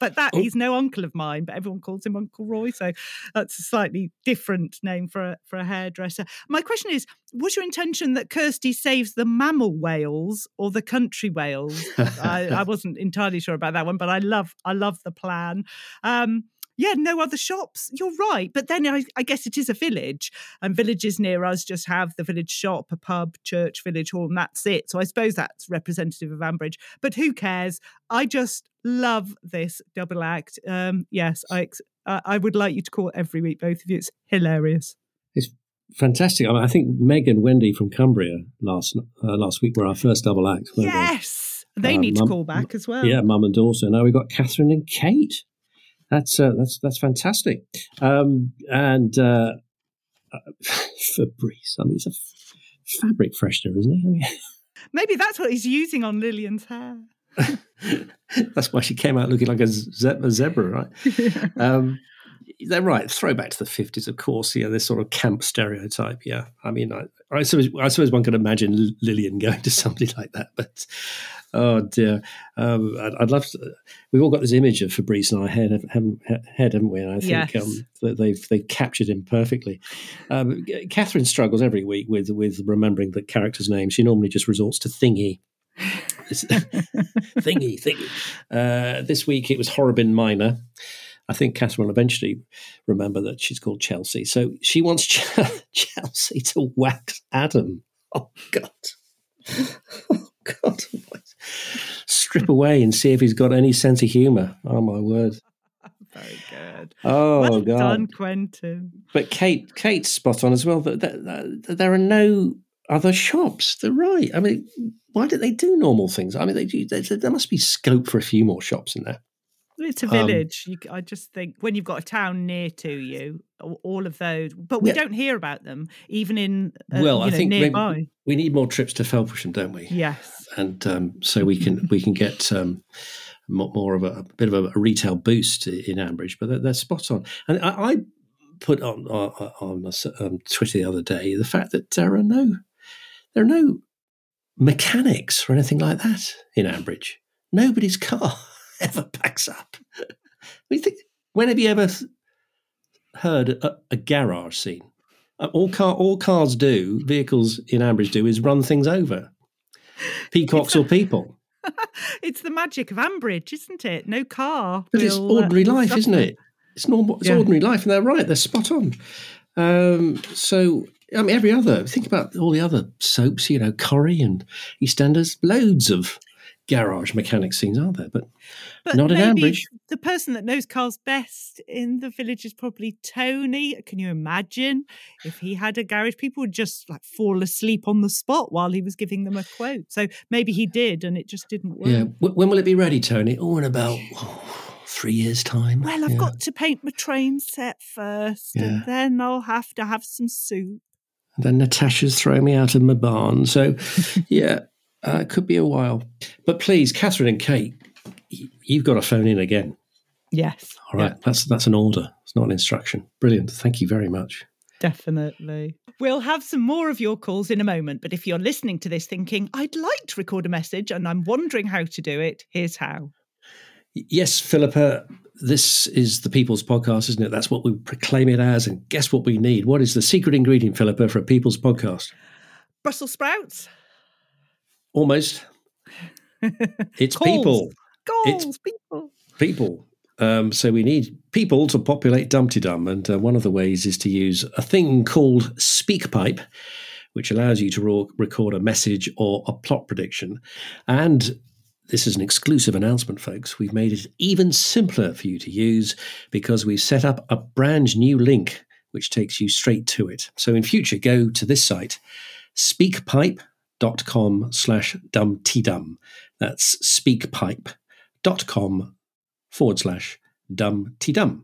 but that Oh. he's no uncle of mine, but everyone calls him Uncle Roy. So that's a slightly different name for a, for a hairdresser. My question is: Was your intention that Kirsty saves the mammal whales or the country whales? I, I wasn't entirely sure about that one, but I love I love the plan. Um, yeah, no other shops. You're right, but then I, I guess it is a village, and villages near us just have the village shop, a pub, church, village hall, and that's it. So I suppose that's representative of Ambridge. But who cares? I just love this double act. Um, yes, I ex- I would like you to call every week, both of you. It's hilarious. It's fantastic. I, mean, I think Meg and Wendy from Cumbria last uh, last week were our first double act. weren't they? Yes, they Uh, need to call back as well. Yeah, mum and daughter. Now we've got Catherine and Kate. That's uh, that's that's fantastic. Um, and uh, uh, Fabrice. I mean, he's a f- fabric freshener, isn't he? I mean, Maybe that's what he's using on Lilian's hair. that's why she came out looking like a, ze- a zebra, right? um, they're right. Throwback to the fifties, of course. Yeah, this sort of camp stereotype. Yeah, I mean, I, I suppose I suppose one could imagine Lilian going to somebody like that, but oh dear, um, I'd, I'd love. To, we've all got this image of Fabrice in our head, haven't, head, haven't we? And I think Yes. um, that they've they've captured him perfectly. Um, Catherine struggles every week with with remembering the character's name. She normally just resorts to Thingy. thingy, thingy. Uh, this week it was Horrobin Minor. I think Catherine will eventually remember that she's called Chelsea. So she wants Ch- Chelsea to wax Adam. Oh, God. Oh, God. Strip away and see if he's got any sense of humour. Oh, my word. Very good. Oh, well God. done, Quentin. But Kate, Kate's spot on as well. That, that, that there are no other shops. They're right. I mean, why don't they do normal things? I mean, they, there, there must be scope for a few more shops in there. It's a Um, village. you, c- I just think when you've got a town near to you, all of those, but we Yeah. don't hear about them even in uh, well, you I know, think nearby. we need more trips to Felpersham, don't we? Yes. and um, so we can we can get um, more of a, a bit of a, retail boost in Ambridge. But they're, they're spot on. And I, I put on on, on um, Twitter the other day the fact that there are no there are no mechanics or anything like that in Ambridge. Nobody's car ever backs up. We think. When have you ever heard a, a garage scene? Uh, All car all cars do, vehicles in Ambridge do, is run things over. Peacocks or people. It's the magic of Ambridge, isn't it? No car. But it's will, uh, ordinary life, isn't it? It's normal. It's Yeah. ordinary life, and they're right. They're spot on. Um, so, I mean, every other. Think about all the other soaps. You know, Corrie and EastEnders. Loads of garage mechanic scenes, aren't there? But, But not in Ambridge. the person that knows cars best in the village is probably Tony. Can you imagine if he had a garage? People would just like fall asleep on the spot while he was giving them a quote. So maybe he did, and it just didn't work. Yeah. When will it be ready, Tony? Oh, in about oh, three years' time. Well, I've Yeah. got to paint my train set first, Yeah. and then I'll have to have some soup. And then Natasha's throwing me out of my barn. So, yeah, uh, it could be a while. But please, Catherine and Kate, you've got to phone in again. Yes. All right, that's that's an order. It's not an instruction. Brilliant. Thank you very much. Definitely. We'll have some more of your calls in a moment, but if you're listening to this thinking, I'd like to record a message and I'm wondering how to do it, here's how. Yes, Philippa, this is the People's Podcast, isn't it? That's what we proclaim it as. And guess what we need? What is the secret ingredient, Philippa, for a People's Podcast? Brussels sprouts? Almost. It's people. Goals, It's- people. people. Um, so we need people to populate Dumpty Dum, and uh, one of the ways is to use a thing called SpeakPipe, which allows you to ro- record a message or a plot prediction. And this is an exclusive announcement, folks. We've made it even simpler for you to use because we've set up a brand new link which takes you straight to it. So in future, go to this site, speakpipe.com slash dumptydum. That's speakpipe.com forward slash dumptydum.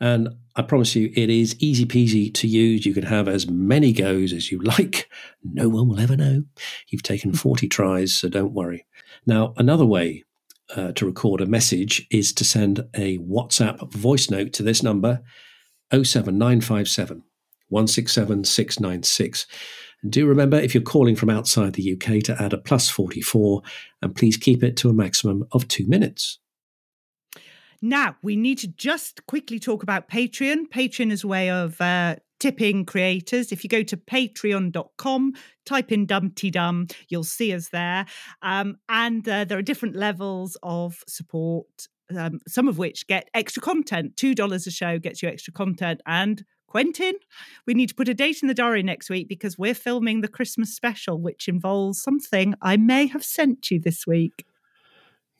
And I promise you, it is easy peasy to use. You can have as many goes as you like. No one will ever know. You've taken 40 tries, so don't worry. Now, another way uh, to record a message is to send a WhatsApp voice note to this number 07957 167 696. And do remember, if you're calling from outside the UK, to add a plus 44 and please keep it to a maximum of two minutes. Now, we need to just quickly talk about Patreon. Patreon is a way of uh, tipping creators. If you go to patreon.com, type in Dumpty Dum, you'll see us there. Um, and uh, there are different levels of support, um, some of which get extra content. $2 a show gets you extra content. And Quentin, we need to put a date in the diary next week because we're filming the Christmas special, which involves something I may have sent you this week.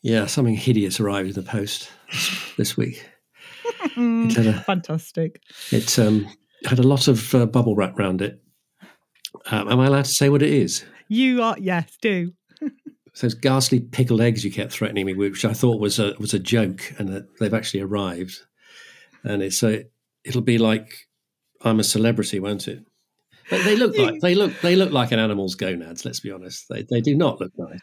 Yeah, something hideous arrived in the post this week. it a, Fantastic. It um, had a lot of uh, bubble wrap around it. Um, am I allowed to say what it is? You are, yes, do. Those ghastly pickled eggs you kept threatening me which I thought was a was a joke, and that they've actually arrived. And it's a, it'll be like I'm a celebrity, won't it? But they look like they look they look like an animal's gonads. Let's be honest; they they do not look nice.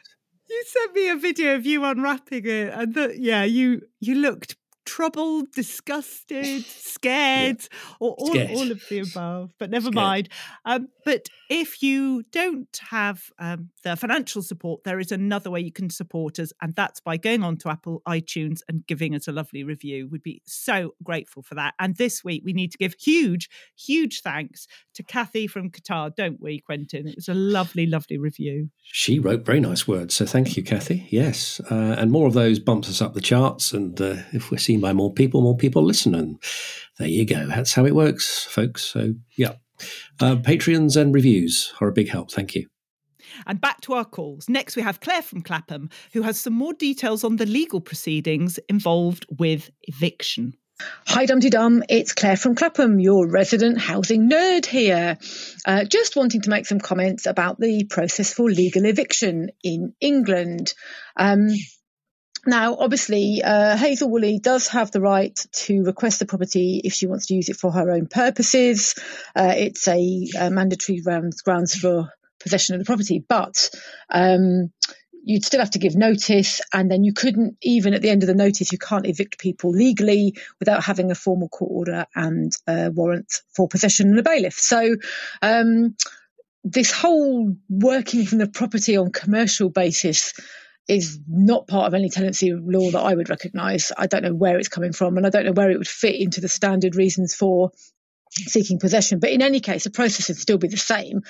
You sent me a video of you unwrapping it, and the, yeah, you you looked troubled, disgusted, scared, yeah. or all, scared. all, of the above. But never scared. mind. Um, but if you don't have um, the financial support, there is another way you can support us, and that's by going on to Apple iTunes and giving us a lovely review. We'd be so grateful for that. And this week, we need to give huge, huge thanks to Kathy from Qatar, don't we, Quentin? It was a lovely, lovely review. She wrote very nice words, so thank you, Kathy. Yes, uh, and more of those bumps us up the charts, and uh, if we're seen by more people, more people listen. And there you go. That's how it works, folks. So, yeah. Uh, Patreons and reviews are a big help. Thank you. And back to our calls. Next, we have Claire from Clapham, who has some more details on the legal proceedings involved with eviction. Hi, Dumpty Dum. It's Claire from Clapham, your resident housing nerd here. Uh, just wanting to make some comments about the process for legal eviction in England. Um, now, obviously, uh, Hazel Woolley does have the right to request the property if she wants to use it for her own purposes. Uh, it's a, a mandatory grounds, grounds for possession of the property, but um, you'd still have to give notice, and then you couldn't even at the end of the notice, you can't evict people legally without having a formal court order and a warrant for possession and a bailiff. So. Um, this whole working from the property on commercial basis is not part of any tenancy law that I would recognise. I don't know where it's coming from, and I don't know where it would fit into the standard reasons for seeking possession. But in any case, the process would still be the same.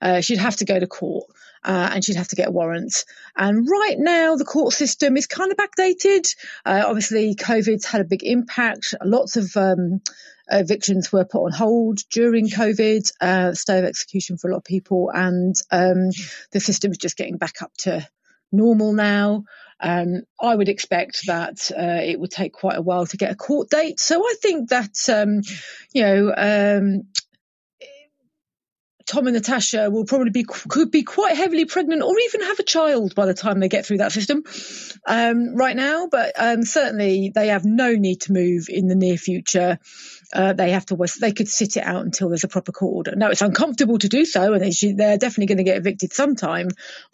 Uh, she'd have to go to court. Uh, and she'd have to get a warrant. And right now, the court system is kind of backdated. Uh, obviously, COVID's had a big impact. Lots of um, evictions were put on hold during COVID, uh, stay of execution for a lot of people, and um, the system is just getting back up to normal now. Um, I would expect that uh, it would take quite a while to get a court date. So I think that, um, you know, um, Tom and Natasha will probably be could be quite heavily pregnant or even have a child by the time they get through that system um, right now. But um, certainly they have no need to move in the near future. Uh, they have to they could sit it out until there's a proper court order. Now it's uncomfortable to do so, and they're definitely going to get evicted sometime.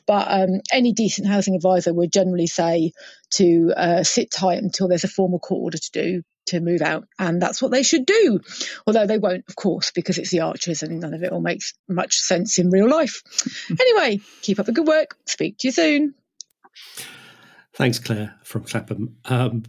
But um, any decent housing advisor would generally say to uh, sit tight until there's a formal court order to do to move out, and that's what they should do. Although they won't, of course, because it's the Archers, and none of it all makes much sense in real life. anyway, keep up the good work. Speak to you soon. Thanks, Claire from Clapham. Um,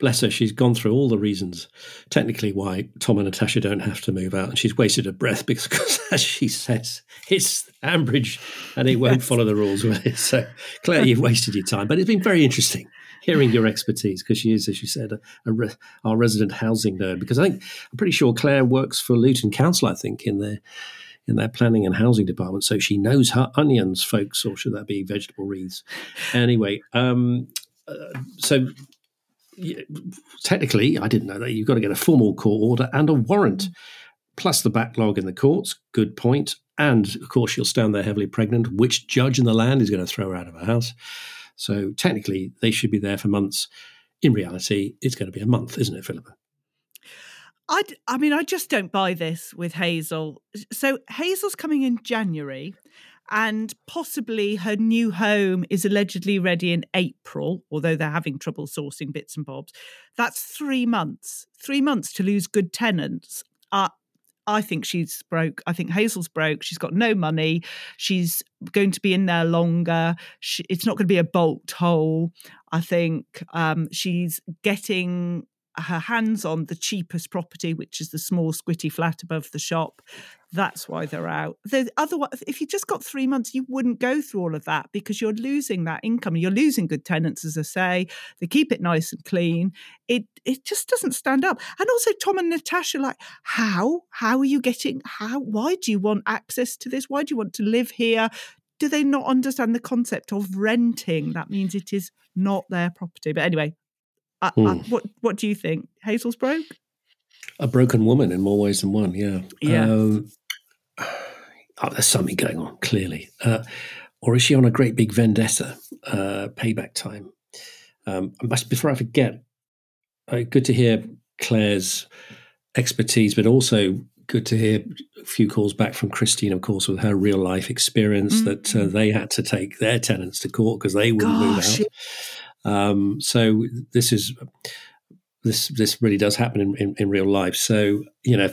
bless her, she's gone through all the reasons technically why Tom and Natasha don't have to move out, and she's wasted her breath because, as she says, it's Ambridge and it won't yes. follow the rules, it? So, Claire, you've wasted your time, but it's been very interesting hearing your expertise because she is, as you said, a, a re, our resident housing nerd. Because I think I'm pretty sure Claire works for Luton Council. I think in their in their planning and housing department, so she knows her onions, folks, or should that be vegetable wreaths? Anyway, um, uh, so technically, I didn't know that you've got to get a formal court order and a warrant, mm. plus the backlog in the courts. Good point. And of course, she'll stand there heavily pregnant. Which judge in the land is going to throw her out of her house? So technically, they should be there for months. In reality, it's going to be a month, isn't it, Philippa? I, I mean, I just don't buy this with Hazel. So Hazel's coming in January, and possibly her new home is allegedly ready in April, although they're having trouble sourcing bits and bobs. That's three months. Three months to lose good tenants. Uh, I think she's broke. I think Hazel's broke. She's got no money. She's going to be in there longer. She, it's not going to be a bolt hole. I think um, she's getting her hands on the cheapest property, which is the small squitty flat above the shop. That's why they're out. The otherwise, if you just got three months, you wouldn't go through all of that because you're losing that income. You're losing good tenants, as I say. They keep it nice and clean. It it just doesn't stand up. And also, Tom and Natasha, like, how how are you getting? How why do you want access to this? Why do you want to live here? Do they not understand the concept of renting? That means it is not their property. But anyway, I, I, hmm. what what do you think? Hazel's broke. A broken woman in more ways than one. Yeah. Yeah. Um, oh, there's something going on clearly, uh, or is she on a great big vendetta? Uh, payback time. Um, before I forget, uh, good to hear Claire's expertise, but also good to hear a few calls back from Christine, of course, with her real life experience mm-hmm. that uh, they had to take their tenants to court because they wouldn't Gosh, move out. Um, so this is this this really does happen in, in, in real life. So you know,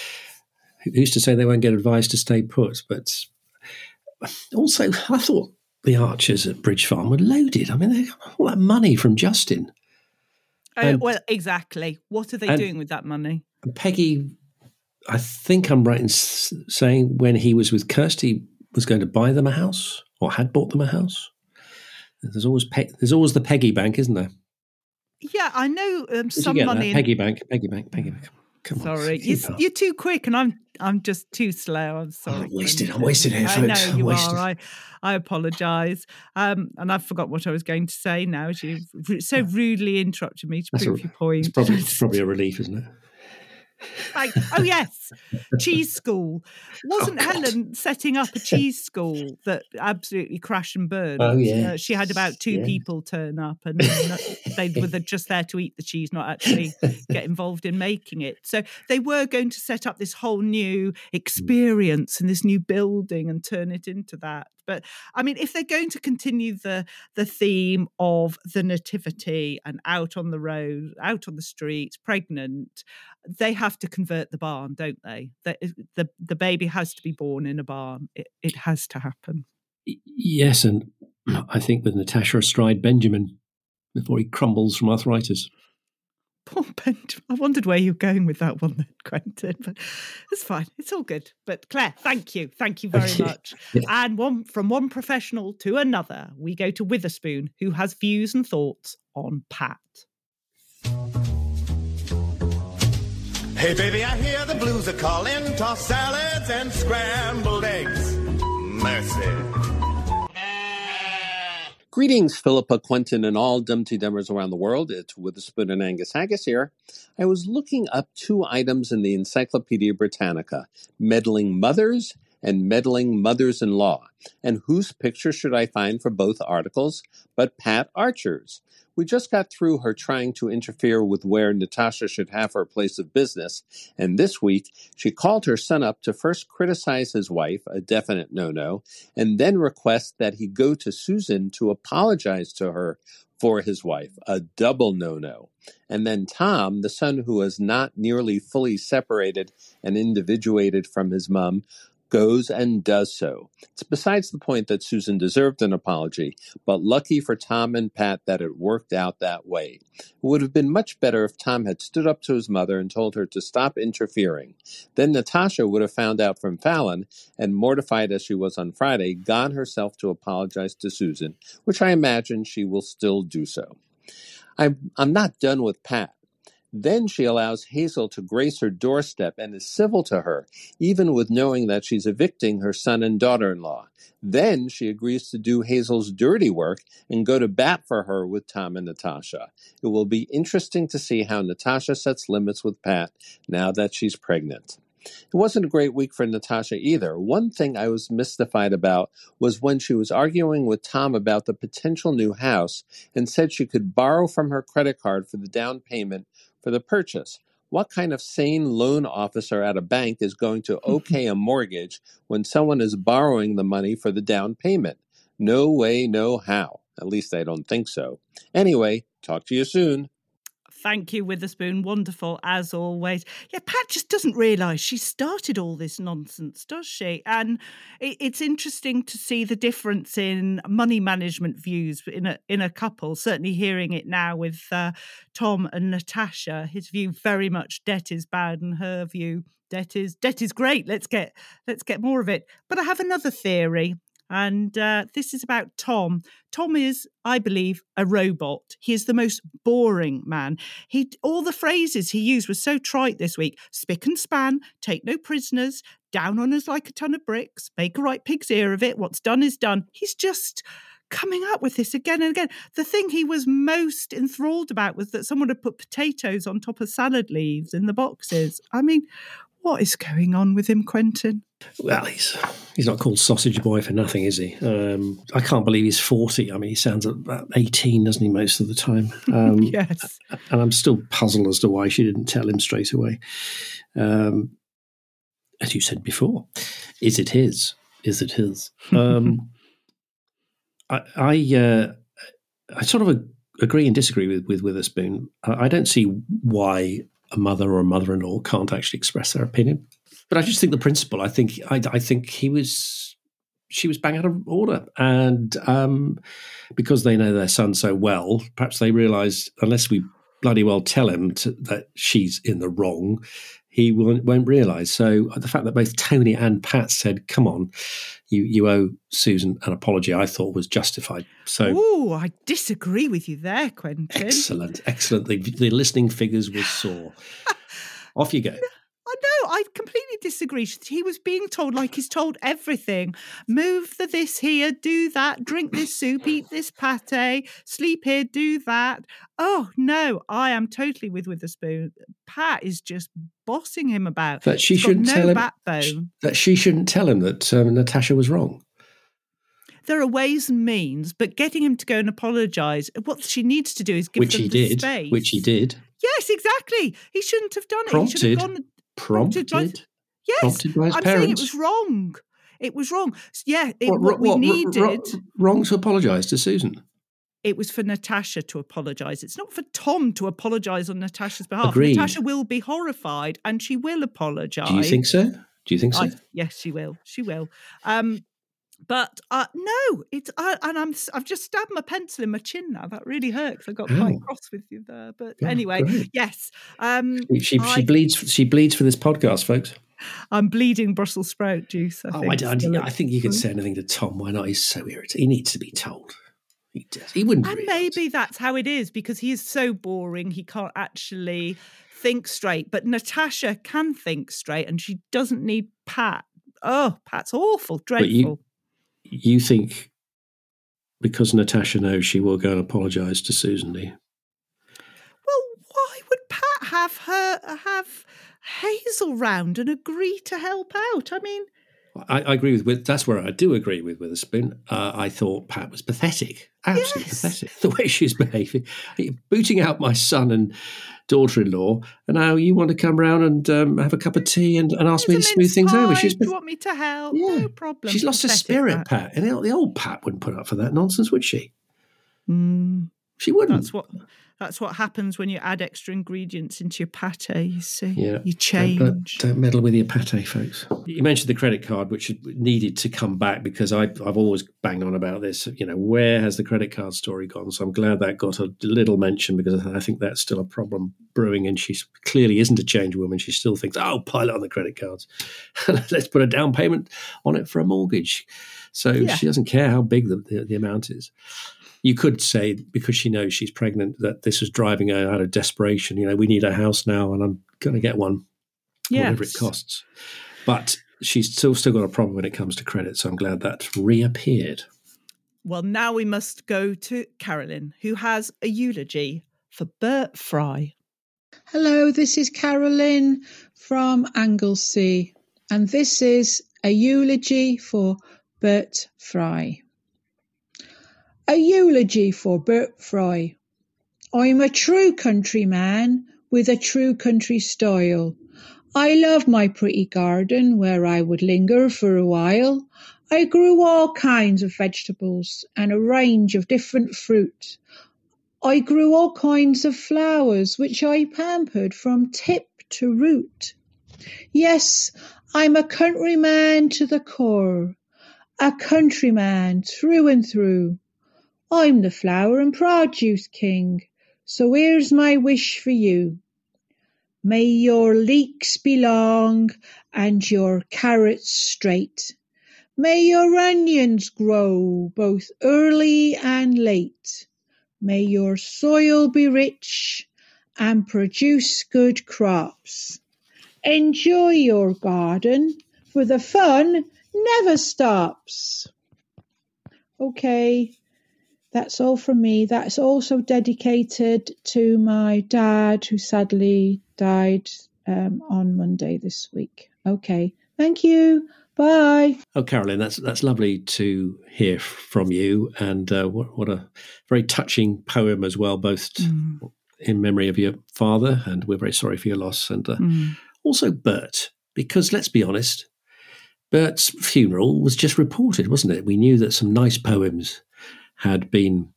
who's to say they won't get advised to stay put? But also, I thought the archers at Bridge Farm were loaded. I mean, they got all that money from Justin. Uh, well, exactly. What are they doing with that money? Peggy, I think I'm right in saying when he was with Kirsty, was going to buy them a house or had bought them a house. There's always pe- there's always the Peggy Bank, isn't there? Yeah, I know um, some money. In... Peggy Bank, Peggy Bank, Peggy Bank. Come sorry, on, you're, you're, too quick, and I'm I'm just too slow. I'm sorry. I'm wasted. I'm wasted here, folks. I know you are. I I apologise. Um, and I forgot what I was going to say now. As you so rudely interrupted me to That's prove a, your point. It's probably, it's probably a relief, isn't it? Like, oh yes, cheese school. Wasn't oh, Helen setting up a cheese school that absolutely crashed and burned? Oh yeah. Uh, she had about two yeah. people turn up, and they were just there to eat the cheese, not actually get involved in making it. So they were going to set up this whole new experience and this new building and turn it into that. But I mean, if they're going to continue the the theme of the nativity and out on the road, out on the streets, pregnant, they have to convert the barn, don't they? The the, the baby has to be born in a barn. It, it has to happen. Yes, and I think with Natasha astride Benjamin before he crumbles from arthritis. Poor Benjamin. I wondered where you're going with that one, then, Quentin. But it's fine. It's all good. But Claire, thank you, thank you very much. yeah. And one from one professional to another, we go to Witherspoon, who has views and thoughts on Pat. Hey, baby, I hear the blues are calling. Toss salads and scrambled eggs. Mercy. Greetings, Philippa, Quentin, and all Dumpty Dummers around the world. It's Witherspoon and Angus Haggis here. I was looking up two items in the Encyclopedia Britannica meddling mothers and meddling mothers in law. And whose picture should I find for both articles but Pat Archer's? We just got through her trying to interfere with where Natasha should have her place of business, and this week she called her son up to first criticize his wife, a definite no no, and then request that he go to Susan to apologize to her for his wife, a double no no. And then Tom, the son who was not nearly fully separated and individuated from his mum, goes and does so. It's besides the point that Susan deserved an apology, but lucky for Tom and Pat that it worked out that way. It would have been much better if Tom had stood up to his mother and told her to stop interfering. Then Natasha would have found out from Fallon, and mortified as she was on Friday, gone herself to apologize to Susan, which I imagine she will still do so. I'm, I'm not done with Pat. Then she allows Hazel to grace her doorstep and is civil to her, even with knowing that she's evicting her son and daughter in law. Then she agrees to do Hazel's dirty work and go to bat for her with Tom and Natasha. It will be interesting to see how Natasha sets limits with Pat now that she's pregnant. It wasn't a great week for Natasha either. One thing I was mystified about was when she was arguing with Tom about the potential new house and said she could borrow from her credit card for the down payment for the purchase. What kind of sane loan officer at a bank is going to okay a mortgage when someone is borrowing the money for the down payment? No way, no how. At least I don't think so. Anyway, talk to you soon. Thank you, Witherspoon. Wonderful as always. Yeah, Pat just doesn't realise she started all this nonsense, does she? And it, it's interesting to see the difference in money management views in a in a couple. Certainly, hearing it now with uh, Tom and Natasha, his view very much debt is bad, and her view debt is debt is great. Let's get let's get more of it. But I have another theory. And uh, this is about Tom. Tom is, I believe, a robot. He is the most boring man. He all the phrases he used were so trite this week: spick and span, take no prisoners, down on us like a ton of bricks, make a right pig's ear of it. What's done is done. He's just coming up with this again and again. The thing he was most enthralled about was that someone had put potatoes on top of salad leaves in the boxes. I mean, what is going on with him, Quentin? Well, he's he's not called Sausage Boy for nothing, is he? Um, I can't believe he's forty. I mean, he sounds about eighteen, doesn't he, most of the time? Um, yes. And I'm still puzzled as to why she didn't tell him straight away. Um, as you said before, is it his? Is it his? Um, I I, uh, I sort of agree and disagree with with Witherspoon. I, I don't see why a mother or a mother-in-law can't actually express their opinion. But I just think the principle. I think I, I think he was she was bang out of order, and um, because they know their son so well, perhaps they realise unless we bloody well tell him to, that she's in the wrong, he won't, won't realise. So uh, the fact that both Tony and Pat said, "Come on, you you owe Susan an apology," I thought was justified. So, oh, I disagree with you there, Quentin. Excellent, excellent. The, the listening figures were sore. Off you go. Know, I completely disagree. He was being told, like he's told everything move the this here, do that, drink this soup, eat this pate, sleep here, do that. Oh, no, I am totally with Witherspoon. Pat is just bossing him about. That she He's shouldn't no tell him. backbone. That she shouldn't tell him that um, Natasha was wrong. There are ways and means, but getting him to go and apologise, what she needs to do is give which them he the did. space. Which he did. Yes, exactly. He shouldn't have done it. He should have gone. Prompted. by- Yes, Prompted by his I'm saying it was wrong. It was wrong. Yeah, it, What- what, we what- needed. ro- wrong to apologise to Susan. it was for Natasha to apologise. It's not for Tom to apologise on Natasha's behalf. Agreed. Natasha will be horrified and she will apologise. Do you think so? Do you think so? I, yes, she will. She will. Um, but uh, no, it's uh, and I'm I've just stabbed my pencil in my chin now. That really hurts. I got quite cross with you there. But Oh, anyway, great. yes. Um, She, she, I, she bleeds. She bleeds for this podcast, folks. I'm bleeding Brussels sprout juice. I Oh, think. I, don't- still I think you could say anything to Tom. Why not? He's so irritating. He needs to be told. He does. He wouldn't. And really. maybe that's how it is because he is so boring. He can't actually think straight. But Natasha can think straight, and she doesn't need Pat. Oh, Pat's awful, dreadful. You, think because Natasha knows she will go and apologise to Susan, you? Well, why would Pat have her have Hazel round and agree to help out? I mean, I, I agree with, with. That's where I do agree with Witherspoon. Uh, I thought Pat was pathetic, absolutely pathetic. The way she's behaving, booting out my son and daughter-in-law, and now you want to come round and um, have a cup of tea and, and ask me to smooth things over. She's you want me to help? No problem. she's lost her Pathetic, spirit, Pat. And the, the old Pat wouldn't put up for that nonsense, would she? Mm, She wouldn't. that's what that's what happens when you add extra ingredients into your pate. You see, Yeah. you change. don't, don't meddle with your pate, folks. You mentioned the credit card, which needed to come back because I, I've always banged on about this. You know, where has the credit card story gone? So I'm glad that got a little mention because I think that's still a problem brewing. And she clearly isn't a change woman. She still thinks, oh, pile it on the credit cards. Let's put a down payment on it for a mortgage. So Yeah. she doesn't care how big the, the, the amount is. You could say because she knows she's pregnant that this is driving her out of desperation. You know, we need a house now, and I'm going to get one, yes. whatever it costs. But she's still still got a problem when it comes to credit. So I'm glad that reappeared. Well, now we must go to Carolyn, who has a eulogy for Bert Fry. Hello, this is Carolyn from Anglesey, and this is a eulogy for Bert Fry. A eulogy for Bert Fry. I'm a true countryman with a true country style. I love my pretty garden where I would linger for a while. I grew all kinds of vegetables and a range of different fruit. I grew all kinds of flowers which I pampered from tip to root. Yes, I'm a countryman to the core, a countryman through and through. I'm the flower and produce king, so here's my wish for you. May your leeks be long and your carrots straight. May your onions grow both early and late. May your soil be rich and produce good crops. Enjoy your garden, for the fun never stops. Okay, that's all from me. That's also dedicated to my dad, who sadly died um, on Monday this week. Okay, thank you. Bye. Oh, Carolyn, that's that's lovely to hear from you, and uh, what, what a very touching poem as well, both mm. in memory of your father, and we're very sorry for your loss, and uh, mm. also Bert, because let's be honest, Bert's funeral was just reported, wasn't it? We knew that some nice poems had been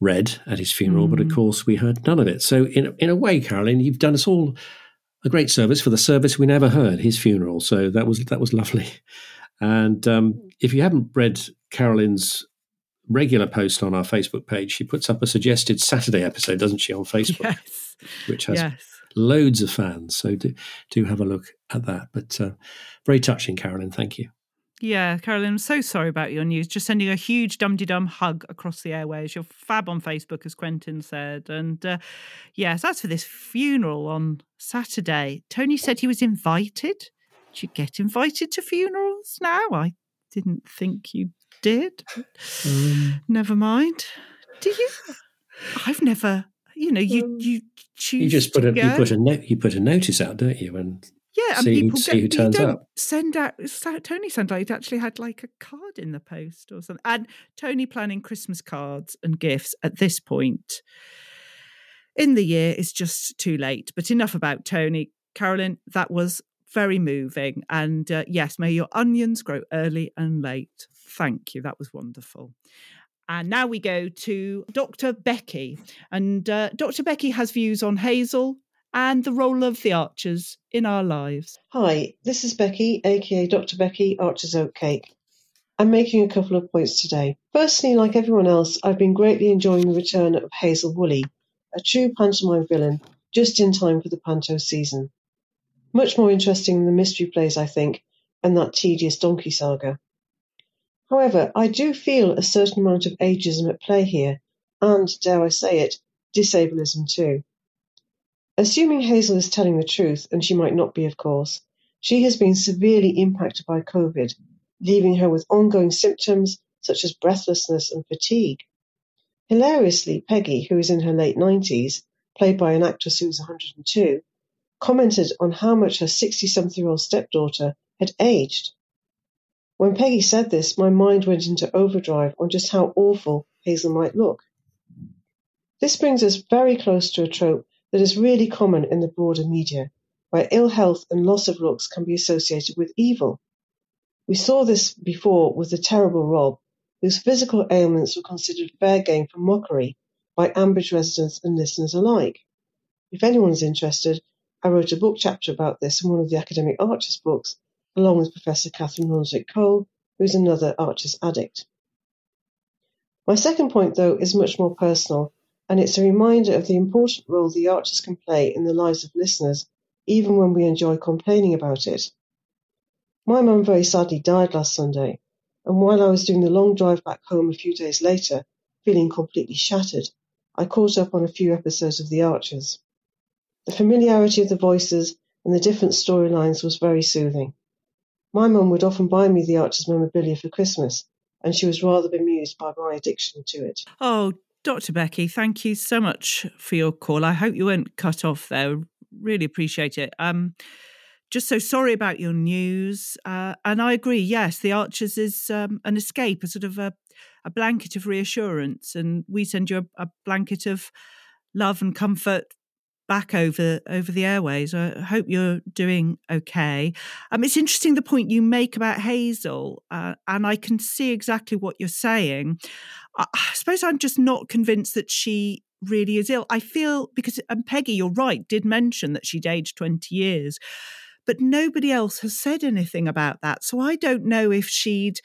read at his funeral, mm. but of mm. course we heard none of it. So, in in a way, Carolyn, you've done us all a great service for the service we never heard, his funeral. So that was that was lovely. And um, if you haven't read Carolyn's regular post on our Facebook page, she puts up a suggested Saturday episode, doesn't she, on Facebook, yes. which has yes. loads of fans. So do do have a look at that. But uh, very touching, Carolyn. Thank you. Yeah, Carolyn, I'm so sorry about your news. Just sending a huge dum dum hug across the airways. You're fab on Facebook, as Quentin said. And uh, yes, as for this funeral on Saturday, Tony said he was invited. Did you get invited to funerals now? I didn't think you did. Um, never mind. Do you? I've never. You know, you um, you choose. You just put a go. you put a note you put a notice out, don't you? And yeah, and see, people see who turns up. Send out. Tony sent out. Actually had like a card in the post or something. And Tony planning Christmas cards and gifts at this point in the year is just too late. But enough about Tony. Carolyn, that was very moving. And uh, yes, may your onions grow early and late. Thank you. That was wonderful. And now we go to Dr. Becky. And uh, Dr. Becky has views on Hazel, and the role of the archers in our lives. Hi, this is Becky, aka Dr. Becky, Archer's Oatcake. I'm making a couple of points today. Firstly, like everyone else, I've been greatly enjoying the return of Hazel Woolley, a true pantomime villain, just in time for the panto season. Much more interesting than the mystery plays, I think, and that tedious donkey saga. However, I do feel a certain amount of ageism at play here, and, dare I say it, disableism too. Assuming Hazel is telling the truth, and she might not be, of course, she has been severely impacted by COVID, leaving her with ongoing symptoms such as breathlessness and fatigue. Hilariously, Peggy, who is in her late 90s, played by an actress who is 102, commented on how much her 60 something year old stepdaughter had aged. When Peggy said this, my mind went into overdrive on just how awful Hazel might look. This brings us very close to a trope that is really common in the broader media, where ill health and loss of looks can be associated with evil. We saw this before with the terrible Rob, whose physical ailments were considered fair game for mockery by Ambridge residents and listeners alike. If anyone's interested, I wrote a book chapter about this in one of the academic Archers books, along with Professor Katherine Runswick-Cole, who is another Archers addict. My second point, though, is much more personal and it's a reminder of the important role the archers can play in the lives of listeners, even when we enjoy complaining about it. My mum very sadly died last Sunday, and while I was doing the long drive back home a few days later, feeling completely shattered, I caught up on a few episodes of The Archers. The familiarity of the voices and the different storylines was very soothing. My mum would often buy me The Archers memorabilia for Christmas, and she was rather bemused by my addiction to it. Oh, Dr. Becky, thank you so much for your call. I hope you weren't cut off there. Really appreciate it. Um, just so sorry about your news. Uh, and I agree, yes, The Archers is um, an escape, a sort of a, a blanket of reassurance. And we send you a, a blanket of love and comfort back over over the airways. I hope you're doing okay. Um, it's interesting the point you make about Hazel, uh, and I can see exactly what you're saying. I, I suppose I'm just not convinced that she really is ill. I feel because and Peggy, you're right, did mention that she'd aged 20 years. But nobody else has said anything about that. So I don't know if she'd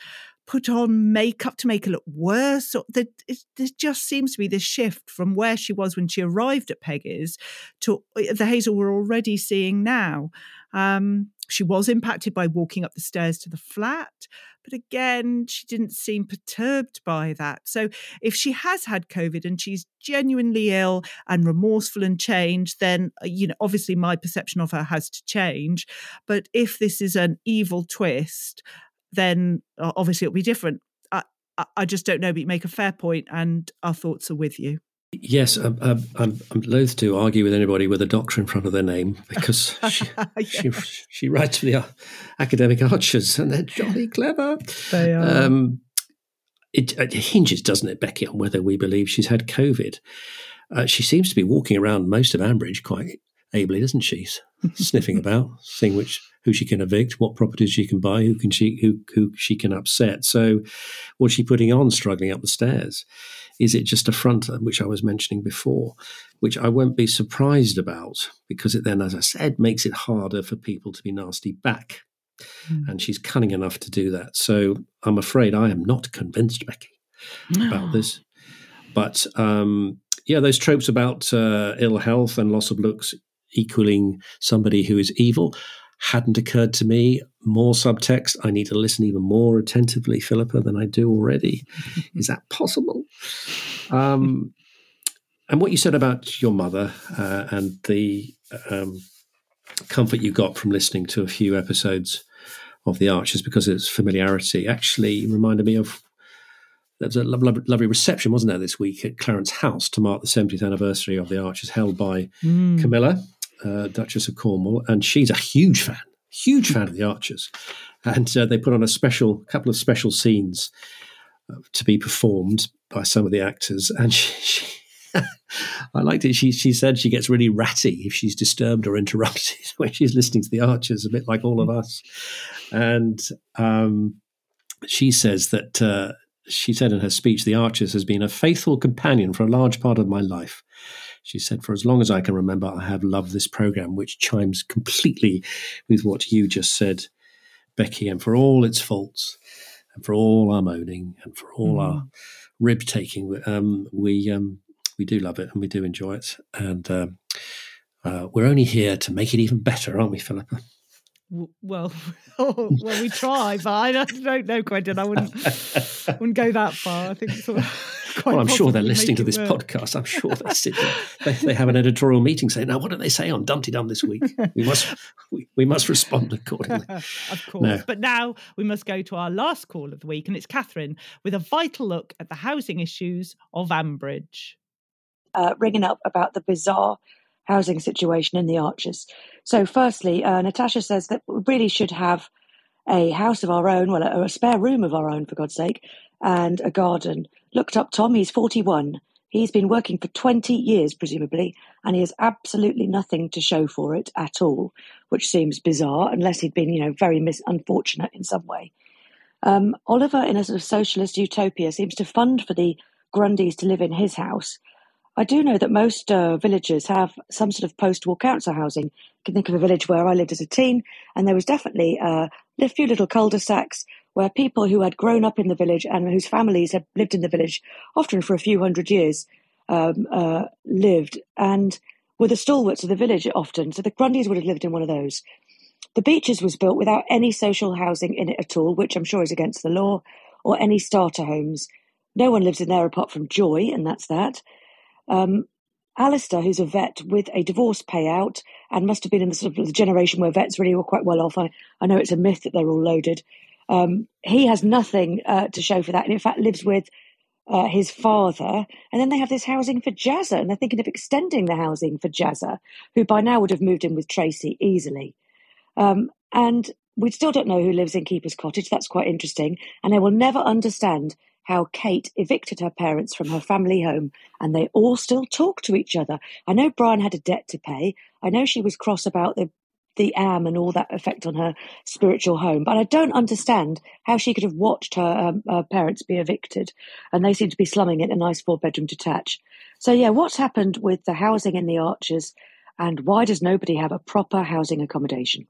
put on makeup to make her look worse. Or there, there just seems to be this shift from where she was when she arrived at Peggy's to uh, the Hazel we're already seeing now. Um, she was impacted by walking up the stairs to the flat, but again, she didn't seem perturbed by that. So, if she has had COVID and she's genuinely ill and remorseful and changed, then, uh, you know, obviously my perception of her has to change. But if this is an evil twist, then obviously it'll be different. I, I just don't know, but you make a fair point, and our thoughts are with you. Yes, I'm, I'm, I'm loath to argue with anybody with a doctor in front of their name because she, she, she, writes for the academic archers and they're jolly clever. They are. Um, it, it, hinges, doesn't it, Becky, on whether we believe she's had COVID. Uh, she seems to be walking around most of Ambridge quite ably, doesn't she? Sniffing about, seeing which who she can evict, what properties she can buy, who can she who who she can upset. So, what's she putting on struggling up the stairs? Is it just a front, which I was mentioning before, which I won't be surprised about because it then, as I said, makes it harder for people to be nasty back. Mm. And she's cunning enough to do that. So I'm afraid I am not convinced, Becky, no. about this. But um, yeah, those tropes about uh, ill health and loss of looks equaling somebody who is evil hadn't occurred to me. More subtext. I need to listen even more attentively, Philippa, than I do already. Is that possible? Um, and what you said about your mother uh, and the um, comfort you got from listening to a few episodes of The Archers because of its familiarity actually reminded me of there was a lovely, lovely reception, wasn't there, this week at Clarence House to mark the 70th anniversary of The Archers, held by mm. Camilla, uh, Duchess of Cornwall, and she's a huge fan, huge fan of the Archers. And uh, they put on a special couple of special scenes uh, to be performed by some of the actors, and she, she I liked it. She she said she gets really ratty if she's disturbed or interrupted when she's listening to the Archers, a bit like all of us. And um, she says that uh, she said in her speech, "The Archers has been a faithful companion for a large part of my life. She said, For as long as I can remember, I have loved this program, which chimes completely with what you just said, Becky, and for all its faults, and for all our moaning, and for all mm. our rib taking, um, we um, we do love it and we do enjoy it. And um, uh, we're only here to make it even better, aren't we, Philippa? Well, well, we try, but I don't, don't know, Quentin. I wouldn't wouldn't go that far. I think. Sort of well, I'm sure they're listening to this work. podcast. I'm sure they sit there, they, they, have an editorial meeting saying, "Now, what do they say on Dumpty Dum this week? We must we, we must respond accordingly." of course. No. But now we must go to our last call of the week, and it's Catherine with a vital look at the housing issues of Ambridge. Uh, ringing up about the bizarre housing situation in the Archers. So, firstly, uh, Natasha says that we really should have a house of our own, well, a, a spare room of our own, for God's sake, and a garden. Looked up Tom, he's 41. He's been working for 20 years, presumably, and he has absolutely nothing to show for it at all, which seems bizarre, unless he'd been, you know, very mis- unfortunate in some way. Um, Oliver, in a sort of socialist utopia, seems to fund for the Grundys to live in his house. I do know that most uh, villages have some sort of post-war council housing. I can think of a village where I lived as a teen, and there was definitely uh, a few little cul-de-sacs where people who had grown up in the village and whose families had lived in the village, often for a few hundred years, um, uh, lived and were the stalwarts of the village often. So the Grundys would have lived in one of those. The Beaches was built without any social housing in it at all, which I'm sure is against the law, or any starter homes. no one lives in there apart from Joy, and that's that. Um, Alistair, who's a vet with a divorce payout and must have been in the sort of the generation where vets really were quite well off. I, I know it's a myth that they're all loaded. Um, he has nothing uh, to show for that, and in fact lives with uh, his father. And then they have this housing for Jazza, and they're thinking of extending the housing for Jazza, who by now would have moved in with Tracy easily. Um, and we still don't know who lives in Keeper's Cottage. That's quite interesting. And I will never understand how Kate evicted her parents from her family home and they all still talk to each other. I know Brian had a debt to pay. I know she was cross about the the am and all that effect on her spiritual home. But I don't understand how she could have watched her, um, her parents be evicted, and they seem to be slumming in a nice four bedroom detached. So yeah, what's happened with the housing in the Archers, and why does nobody have a proper housing accommodation?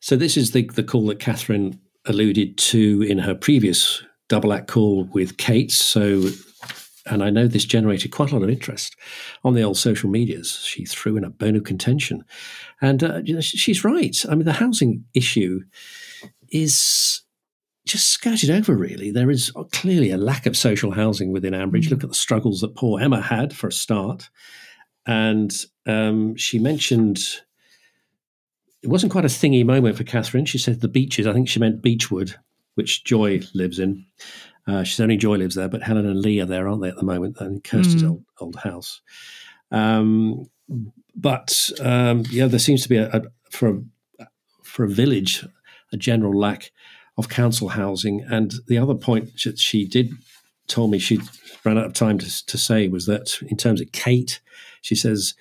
So this is the the call that Catherine alluded to in her previous double act call with Kate. So, and I know this generated quite a lot of interest on the old social medias. She threw in a bone of contention, and uh, you know, she's right. I mean, the housing issue is just skirted over. Really, there is clearly a lack of social housing within Ambridge. Mm. Look at the struggles that poor Emma had for a start, and um, she mentioned it wasn't quite a thingy moment for Catherine. She said the beaches. I think she meant Beechwood which Joy lives in. Uh, she's only Joy lives there, but Helen and Lee are there, aren't they, at the moment? And Kirsty's mm. old, old house. Um, but um, yeah, there seems to be a, a, for a, for a village a general lack of council housing. And the other point that she did told me she ran out of time to, to say was that in terms of Kate, she says,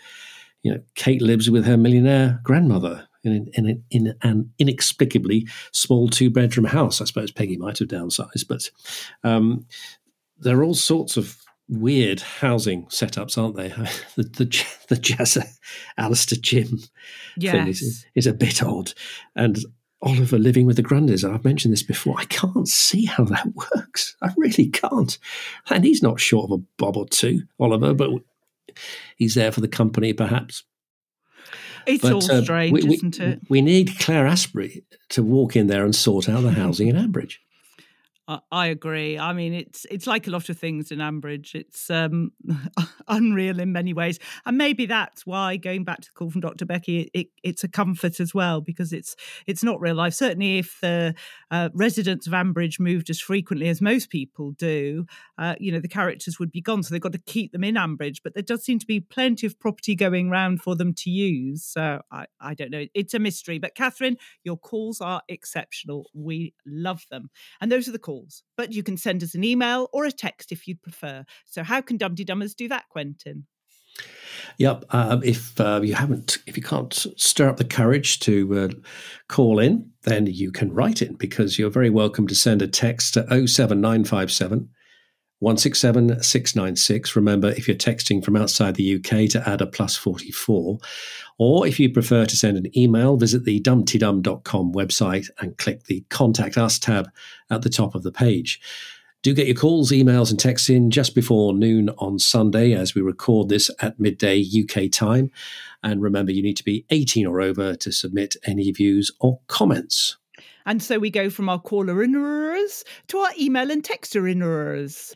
you know, Kate lives with her millionaire grandmother in, in, in an inexplicably small two bedroom house. I suppose Peggy might have downsized, but um, there are all sorts of weird housing setups, aren't they? the the, the Jazza Alistair Jim yes. thing is, is a bit odd, and Oliver living with the Grundys. I've mentioned this before. I can't see how that works. I really can't. And he's not short of a bob or two, Oliver, but he's there for the company, perhaps. It's but, all uh, strange, we, isn't it? We need Claire Asprey to walk in there and sort out the housing in Ambridge. I agree. I mean, it's it's like a lot of things in Ambridge. It's um, unreal in many ways, and maybe that's why going back to the call from Dr. Becky, it, it, it's a comfort as well because it's it's not real life. Certainly, if the uh, residents of Ambridge moved as frequently as most people do, uh, you know, the characters would be gone. So they've got to keep them in Ambridge. But there does seem to be plenty of property going around for them to use. So I I don't know. It's a mystery. But Catherine, your calls are exceptional. We love them, and those are the calls calls, but you can send us an email or a text if you'd prefer. So, how can Dumpty Dummers do that, Quentin? Yep. Uh, if uh, you haven't, if you can't stir up the courage to uh, call in, then you can write in because you're very welcome to send a text to 07957 167 696. Remember, if you're texting from outside the UK, to add a plus 44. Or if you prefer to send an email, visit the dumptydum.com website and click the Contact Us tab at the top of the page. Do get your calls, emails, and texts in just before noon on Sunday as we record this at midday UK time. And remember, you need to be 18 or over to submit any views or comments. And so we go from our caller inners to our email and texter inners.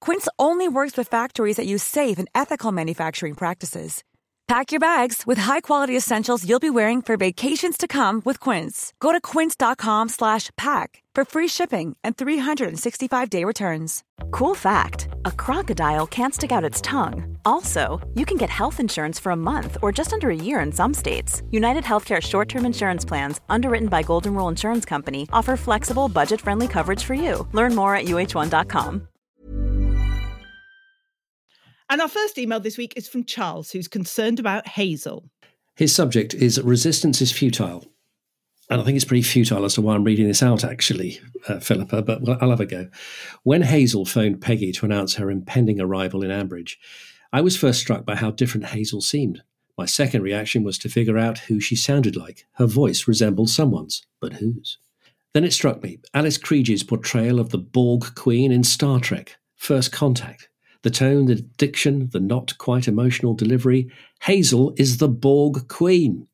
Quince only works with factories that use safe and ethical manufacturing practices. Pack your bags with high-quality essentials you'll be wearing for vacations to come with Quince. Go to quince.com slash pack for free shipping and 365-day returns. Cool fact a crocodile can't stick out its tongue. Also, you can get health insurance for a month or just under a year in some states. United Healthcare short term insurance plans, underwritten by Golden Rule Insurance Company, offer flexible, budget friendly coverage for you. Learn more at uh1.com. And our first email this week is from Charles, who's concerned about Hazel. His subject is Resistance is Futile. And I think it's pretty futile as to why I'm reading this out, actually, uh, Philippa, but I'll have a go. When Hazel phoned Peggy to announce her impending arrival in Ambridge, I was first struck by how different Hazel seemed. My second reaction was to figure out who she sounded like. Her voice resembled someone's, but whose? Then it struck me Alice Krige's portrayal of the Borg Queen in Star Trek, First Contact. The tone, the diction, the not quite emotional delivery. Hazel is the Borg Queen.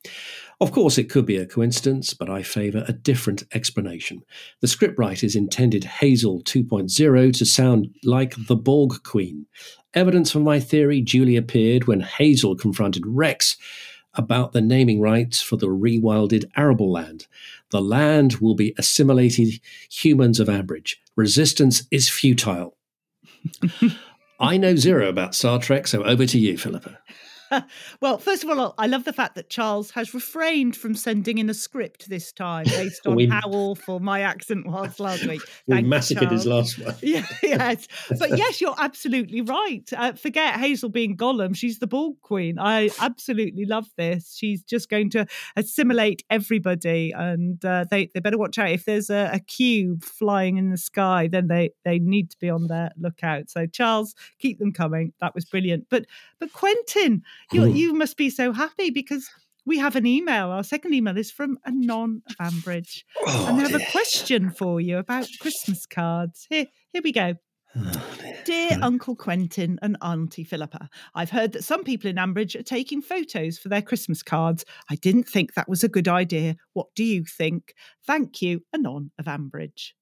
Of course, it could be a coincidence, but I favour a different explanation. The scriptwriters intended Hazel 2.0 to sound like the Borg Queen. Evidence for my theory duly appeared when Hazel confronted Rex about the naming rights for the rewilded arable land. The land will be assimilated humans of average. Resistance is futile. I know zero about Star Trek, so over to you, Philippa. well, first of all, I love the fact that Charles has refrained from sending in a script this time based on We- how awful my accent was last week. We Thank you, massacred his last one. Yeah, yes. But yes, you're absolutely right. Uh, forget Hazel being Gollum. She's the Borg Queen. I absolutely love this. She's just going to assimilate everybody, and uh, they, they better watch out. If there's a, a cube flying in the sky, then they, they need to be on their lookout. So, Charles, keep them coming. That was brilliant. But but Quentin, you, you must be so happy because we have an email. Our second email is from a non of Ambridge. and they have a question for you about Christmas cards. Here, here we go. Dear Uncle Quentin and Auntie Philippa, I've heard that some people in Ambridge are taking photos for their Christmas cards. I didn't think that was a good idea. What do you think? Thank you, Anon of Ambridge.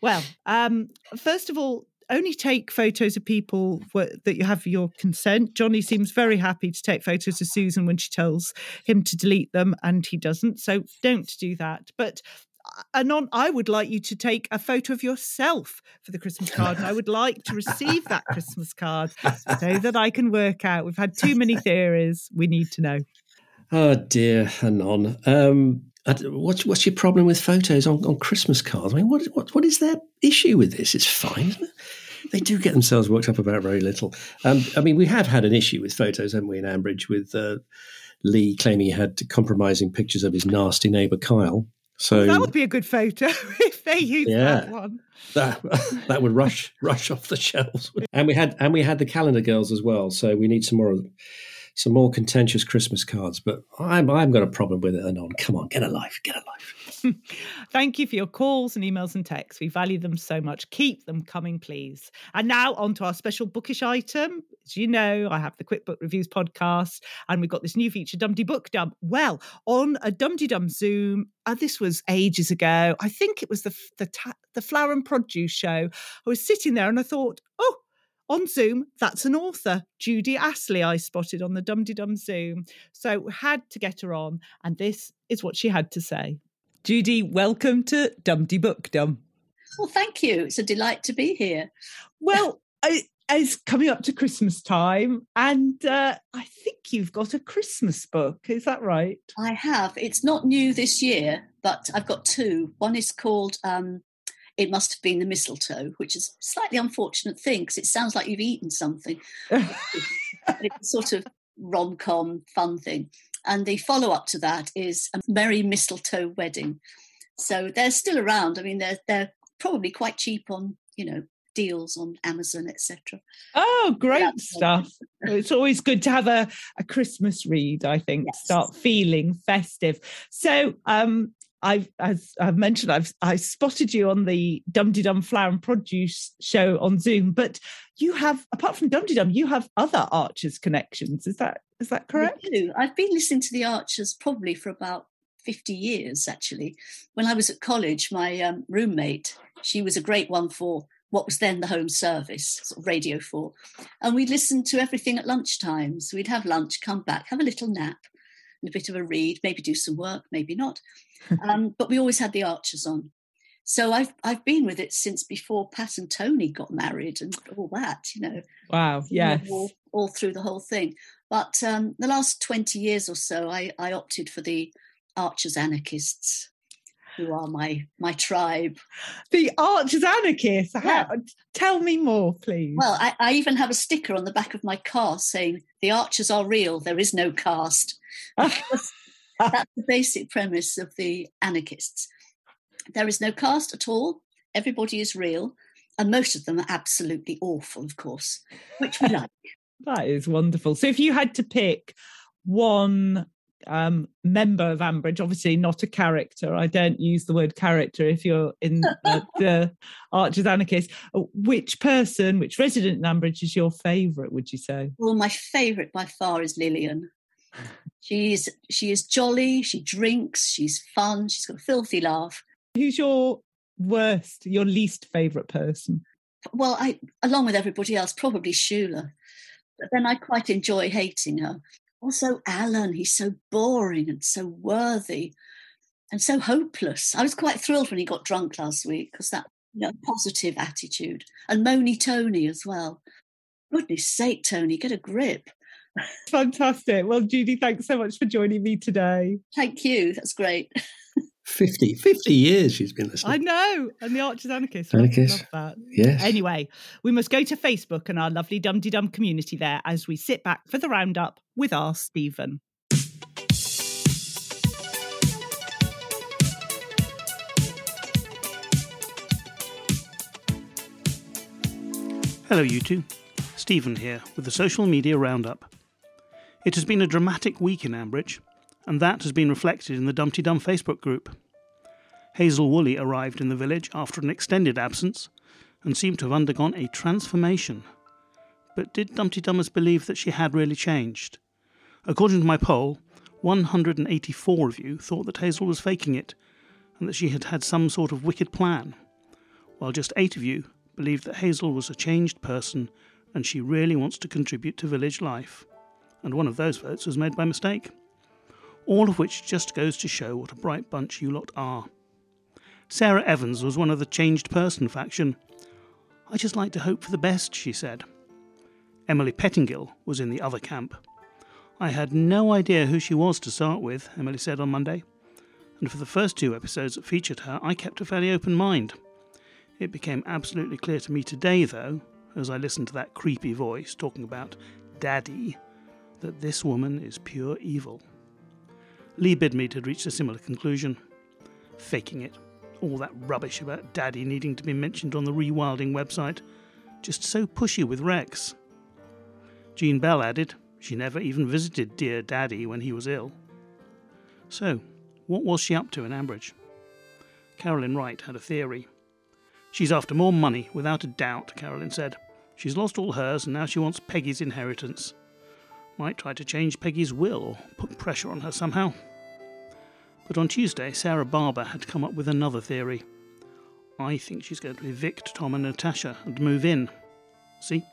Well, um, first of all, only take photos of people that you have your consent. Johnny seems very happy to take photos of Susan when she tells him to delete them, and he doesn't. So don't do that. But uh, Anon, I would like you to take a photo of yourself for the Christmas card, and I would like to receive that Christmas card so that I can work out. We've had too many theories. We need to know. Oh dear, Anon. Um, what's what's your problem with photos on, on Christmas cards? I mean, what what what is their issue with this? It's fine. Isn't it? They do get themselves worked up about very little. Um, I mean, we have had an issue with photos, haven't we, in Ambridge, with uh, Lee claiming he had compromising pictures of his nasty neighbour Kyle. So that would be a good photo if they use Yeah. that one. that that would rush rush off the shelves. And we had and we had the calendar girls as well. So we need some more some more contentious Christmas cards. But I'm I've got a problem with it. Anon, come on, get a life, get a life. Thank you for your calls and emails and texts. We value them so much. Keep them coming, please. And now on to our special bookish item. As you know, I have the Quick Book Reviews podcast, and we've got this new feature, Dumpty Book Dump. Well, on a Dumpty Dum Zoom, uh, this was ages ago. I think it was the the ta- the Flower and Produce show. I was sitting there and I thought, oh. On Zoom, that's an author, Judy Astley, I spotted on the Dum Dum Zoom. So had to get her on, and this is what she had to say. Judy, welcome to Dumpty Book Dum. Well, thank you. It's a delight to be here. Well, I, it's coming up to Christmas time, and uh, I think you've got a Christmas book. Is that right? I have. It's not new this year, but I've got two. One is called um, It Must Have Been the Mistletoe, which is a slightly unfortunate thing because it sounds like you've eaten something. it's a sort of rom com fun thing. And the follow up to that is A Merry Mistletoe Wedding. So they're still around. I mean, they're, they're probably quite cheap on, you know, deals on Amazon, etc. Oh, great stuff. It's always good to have a, a Christmas read, I think, start feeling festive. So, um, I've, as I've mentioned, I've I spotted you on the Dum Dum Flower and Produce show on Zoom, but you have, apart from Dum Dum, you have other Archers connections. Is that is that correct? I do. I've been listening to the Archers probably for about 50 years, actually. When I was at college, my um, roommate, she was a great one for what was then the Home Service, sort of Radio 4. And we'd listen to everything at lunchtimes. We'd have lunch, come back, have a little nap, a bit of a read, maybe do some work, maybe not. um, but we always had the Archers on. So I've I've been with it since before Pat and Tony got married and all that, you know. Wow, yes. All, all through the whole thing. But um, the last 20 years or so, I, I opted for the Archers Anarchists, who are my my tribe. The Archers Anarchists? How, Tell me more, please. Well, I, I even have a sticker on the back of my car saying, The Archers are real, there is no caste. That's the basic premise of the anarchists. There is no caste at all. Everybody is real. And most of them are absolutely awful, of course, which we like. That is wonderful. So if you had to pick one um, member of Ambridge, obviously not a character. I don't use the word character if you're in uh, the Archers Anarchist. Uh, which person, which resident in Ambridge is your favourite, would you say? Well, my favourite by far is Lilian. She's she is jolly, she drinks, she's fun, she's got a filthy laugh. Who's your worst, your least favourite person? Well, I along with everybody else, probably Shula. But then I quite enjoy hating her. Also, Alan, he's so boring and so worthy and so hopeless. I was quite thrilled when he got drunk last week because that you know, positive attitude. And Moni Tony as well. Goodness sake, Tony, get a grip. Fantastic. Well, Judy, thanks so much for joining me today. Thank you. That's great. 50, 50 years she's been listening. I know. And the Archers Anarchists. Anarchists. Love that. Yes. Anyway, we must go to Facebook and our lovely Dum Dum community there as we sit back for the roundup with our Stephen. Hello, you two. Stephen here with the social media roundup. It has been a dramatic week in Ambridge, and that has been reflected in the Dumpty Dum Facebook group. Hazel Woolley arrived in the village after an extended absence and seemed to have undergone a transformation. But did Dumpty Dummers believe that she had really changed? According to my poll, 184 of you thought that Hazel was faking it and that she had had some sort of wicked plan, while just 8 of you believed that Hazel was a changed person and she really wants to contribute to village life. And one of those votes was made by mistake. All of which just goes to show what a bright bunch you lot are. Sarah Evans was one of the changed person faction. I just like to hope for the best, she said. Emily Pettingill was in the other camp. I had no idea who she was to start with, Emily said on Monday, and for the first two episodes that featured her, I kept a fairly open mind. It became absolutely clear to me today, though, as I listened to that creepy voice talking about Daddy, that this woman is pure evil. Lee Bidmead had reached a similar conclusion. Faking it. All that rubbish about Daddy needing to be mentioned on the rewilding website. Just so pushy with Rex. Jean Bell added she never even visited dear Daddy when he was ill. So, what was she up to in Ambridge? Carolyn Wright had a theory. She's after more money, without a doubt, Carolyn said. She's lost all hers and now she wants Peggy's inheritance. Might try to change Peggy's will or put pressure on her somehow. But on Tuesday, Sarah Barber had come up with another theory. I think she's going to evict Tom and Natasha and move in. See?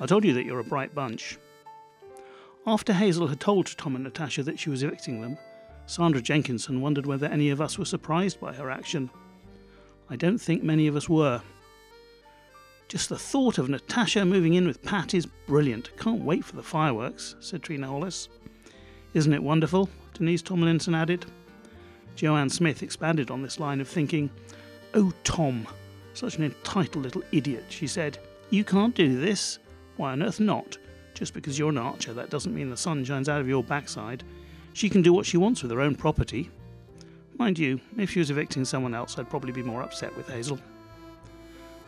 I told you that you're a bright bunch. After Hazel had told Tom and Natasha that she was evicting them, Sandra Jenkinson wondered whether any of us were surprised by her action. I don't think many of us were. Just the thought of Natasha moving in with Pat is brilliant. Can't wait for the fireworks, said Trina Hollis. Isn't it wonderful? Denise Tomlinson added. Joanne Smith expanded on this line of thinking. Oh, Tom, such an entitled little idiot, she said. You can't do this. Why on earth not? Just because you're an archer, that doesn't mean the sun shines out of your backside. She can do what she wants with her own property. Mind you, if she was evicting someone else, I'd probably be more upset with Hazel.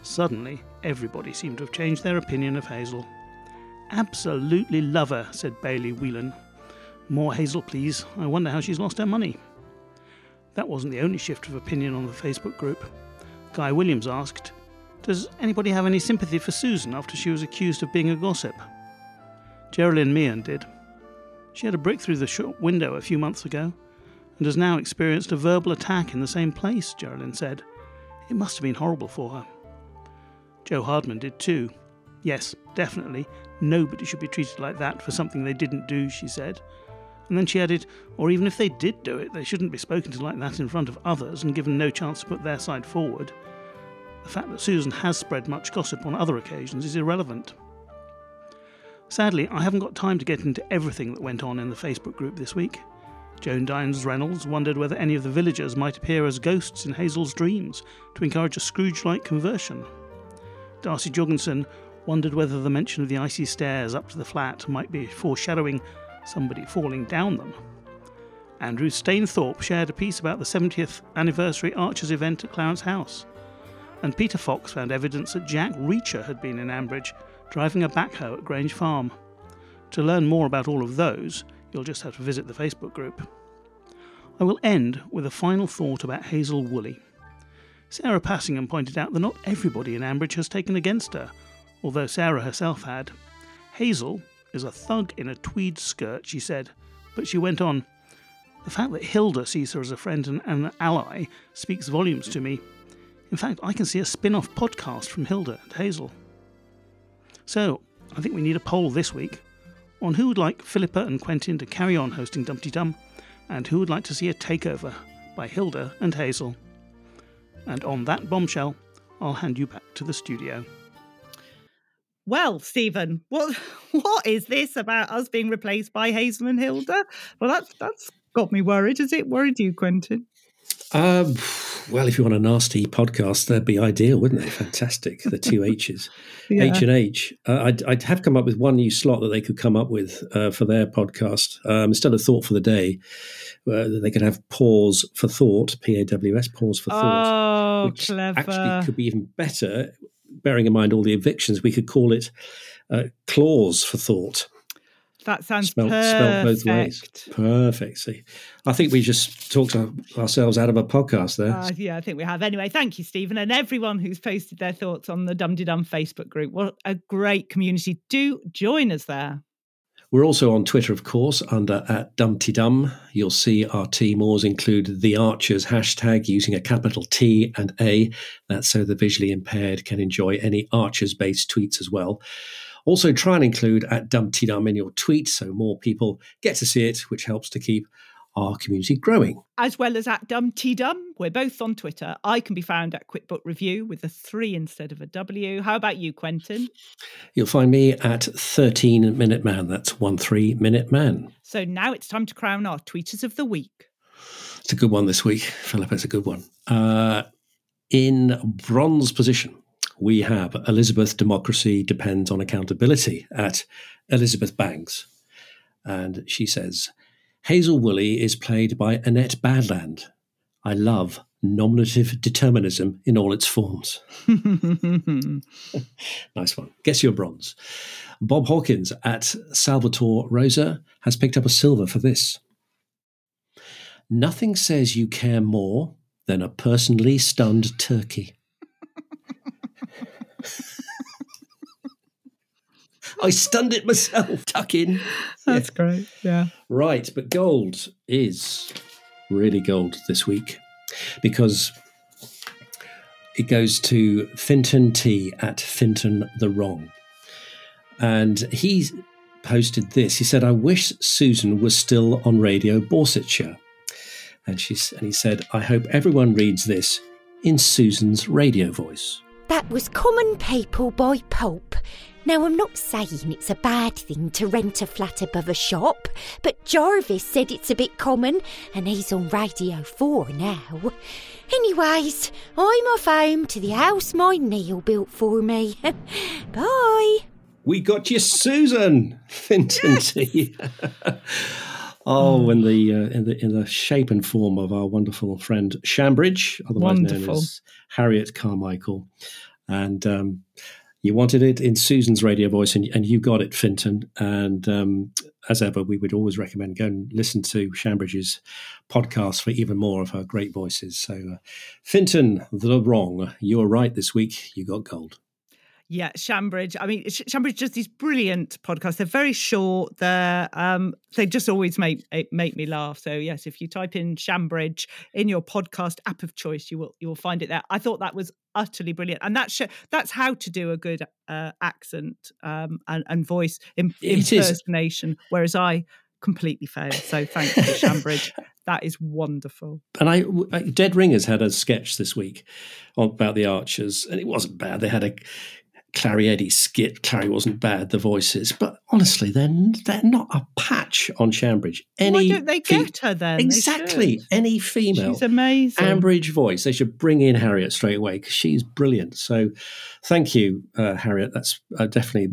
Suddenly, everybody seemed to have changed their opinion of Hazel. Absolutely love her, said Bailey Whelan. More Hazel, please. I wonder how she's lost her money. That wasn't the only shift of opinion on the Facebook group. Guy Williams asked, Does anybody have any sympathy for Susan after she was accused of being a gossip? Geraldine Meehan did. She had a brick through the shop window a few months ago and has now experienced a verbal attack in the same place, Geraldine said. It must have been horrible for her. Jo Hardman did too. Yes, definitely, nobody should be treated like that for something they didn't do, she said. And then she added, or even if they did do it, they shouldn't be spoken to like that in front of others and given no chance to put their side forward. The fact that Susan has spread much gossip on other occasions is irrelevant. Sadly, I haven't got time to get into everything that went on in the Facebook group this week. Joan Dines Reynolds wondered whether any of the villagers might appear as ghosts in Hazel's dreams to encourage a Scrooge like conversion. Darcy Jorgensen wondered whether the mention of the icy stairs up to the flat might be foreshadowing somebody falling down them. Andrew Stainthorpe shared a piece about the 70th anniversary Archers event at Clarence House. And Peter Fox found evidence that Jack Reacher had been in Ambridge driving a backhoe at Grange Farm. To learn more about all of those, you'll just have to visit the Facebook group. I will end with a final thought about Hazel Woolley. Sarah Passingham pointed out that not everybody in Ambridge has taken against her, although Sarah herself had. Hazel is a thug in a tweed skirt, she said, but she went on. The fact that Hilda sees her as a friend and an ally speaks volumes to me. In fact, I can see a spin off podcast from Hilda and Hazel. So, I think we need a poll this week on who would like Philippa and Quentin to carry on hosting Dumpty Dum, and who would like to see a takeover by Hilda and Hazel. And on that bombshell, I'll hand you back to the studio. Well, Stephen, what what is this about us being replaced by Hazel and Hilda? Well, that's that's got me worried. Has it worried you, Quentin? Um, well, if you want a nasty podcast, that'd be ideal, wouldn't they? Fantastic. The two H's, Yeah. H and H. Uh, I'd, I'd have come up with one new slot that they could come up with uh, for their podcast um, instead of Thought for the Day. Uh, they could have Pause for Thought, P A W S, Pause for Thought. Oh, which clever. actually could be even better, bearing in mind all the evictions. We could call it uh, Clause for Thought. That sounds Spelt, perfect. spelt both ways. Perfect. See, I think we just talked ourselves out of a podcast there. Uh, yeah, I think we have. Anyway, thank you, Stephen, and everyone who's posted their thoughts on the Dum Dum Facebook group. What a great community. Do join us there. We're also on Twitter, of course, under at Dumpty Dum. You'll see our Timors include the Archers hashtag using a capital T and A. That's so the visually impaired can enjoy any Archers based tweets as well. Also, try and include at Dumpty Dum in your tweet so more people get to see it, which helps to keep our community growing. As well as at Dum T Dum. We're both on Twitter. I can be found at QuickBook Review with a three instead of a W. How about you, Quentin? You'll find me at 13 Minute Man. That's 1 3 Minute Man. So now it's time to crown our tweeters of the week. It's a good one this week, Philip. It's a good one. Uh, in bronze position, we have Elizabeth Democracy Depends on Accountability at Elizabeth Banks. And she says, Hazel Woolley is played by Annette Badland. I love nominative determinism in all its forms. nice one. Guess your bronze. Bob Hawkins at Salvatore Rosa has picked up a silver for this. Nothing says you care more than a personally stunned turkey. I stunned it myself. Tuck in. That's great. Yeah. Right, but gold is really gold this week because it goes to Finton T at Finton the Wrong. And he posted this. He said, I wish Susan was still on Radio Borsetshire. And, she, and he said, I hope everyone reads this in Susan's radio voice. That was Common People by Pulp. Now, I'm not saying it's a bad thing to rent a flat above a shop, but Jarvis said it's a bit common, and he's on Radio 4 now. Anyways, I'm off home to the house my Neil built for me. Bye. We got you, Susan Finton T. oh, in the uh, in the in the shape and form of our wonderful friend Shambridge, otherwise known as Harriet Carmichael, and um, you wanted it in Susan's radio voice, and, and you got it, Finton. And um, as ever, we would always recommend go and listen to Shambridge's podcast for even more of her great voices. So, uh, Finton, the wrong, you were right this week. You got gold. Yeah, Shambridge. I mean, Shambridge just these brilliant podcasts. They're very short. They're um, they just always make make me laugh. So yes, if you type in Shambridge in your podcast app of choice, you will you will find it there. I thought that was utterly brilliant, and that's that's how to do a good uh, accent um, and, and voice Im- impersonation. Whereas I completely failed. So thanks to Shambridge. that is wonderful. And I, Dead Ringers had a sketch this week about the Archers, and it wasn't bad. They had a Clarrie Eddy skit. Clarrie wasn't bad, the voices, but honestly, they're they're not a patch on Shambridge. Any Why don't they get her then? Exactly. Any female, she's amazing. Ambridge voice. They should bring in Harriet straight away because she's brilliant. So, thank you, uh, Harriet. That's uh, definitely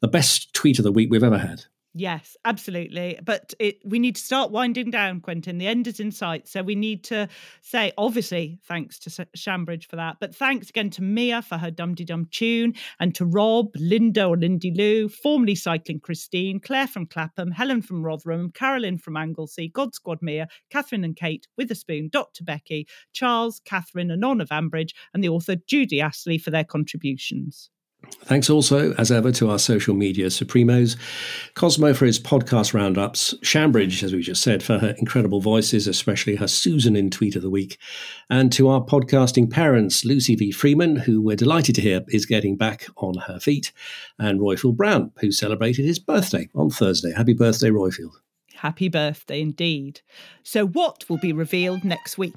the best tweet of the week we've ever had. Yes, absolutely. But it, we need to start winding down, Quentin. The end is in sight. So we need to say, obviously, thanks to Shambridge for that. But thanks again to Mia for her Dum Dum tune and to Rob, Lynda or Lindy Lou, formerly Cycling Christine, Claire from Clapham, Helen from Rotherham, Carolyn from Anglesey, God Squad Mia, Catherine and Kate, Witherspoon, Dr. Becky, Charles, Catherine, Anon of Ambridge, and the author Judy Astley for their contributions. Thanks also, as ever, to our social media supremos, Cosmo for his podcast roundups, Shambridge, as we just said, for her incredible voices, especially her Susan in Tweet of the Week, and to our podcasting parents, Lucy V. Freeman, who we're delighted to hear is getting back on her feet, and Roifield Brown, who celebrated his birthday on Thursday. Happy birthday, Roifield. Happy birthday indeed. So, what will be revealed next week?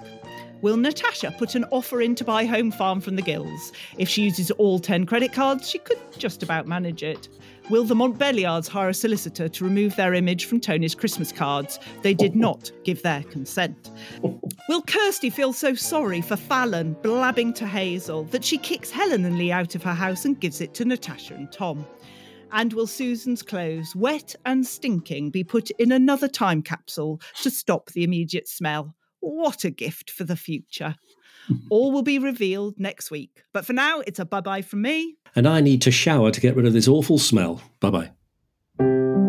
Will Natasha put an offer in to buy Home Farm from the Gills? If she uses all 10 credit cards, she could just about manage it. Will the Montbéliardes hire a solicitor to remove their image from Tony's Christmas cards? They did not give their consent. Will Kirsty feel so sorry for Fallon blabbing to Hazel that she kicks Helen and Lee out of her house and gives it to Natasha and Tom? And will Susan's clothes, wet and stinking, be put in another time capsule to stop the immediate smell? What a gift for the future. All will be revealed next week. But for now, it's a bye bye from me. And I need to shower to get rid of this awful smell. Bye bye.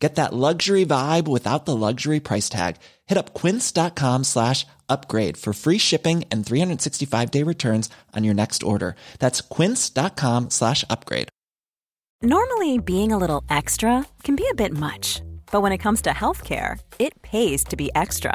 Get that luxury vibe without the luxury price tag. Hit up quince.com slash upgrade for free shipping and 365 day returns on your next order. That's quince.com slash upgrade. Normally, being a little extra can be a bit much, but when it comes to healthcare, it pays to be extra.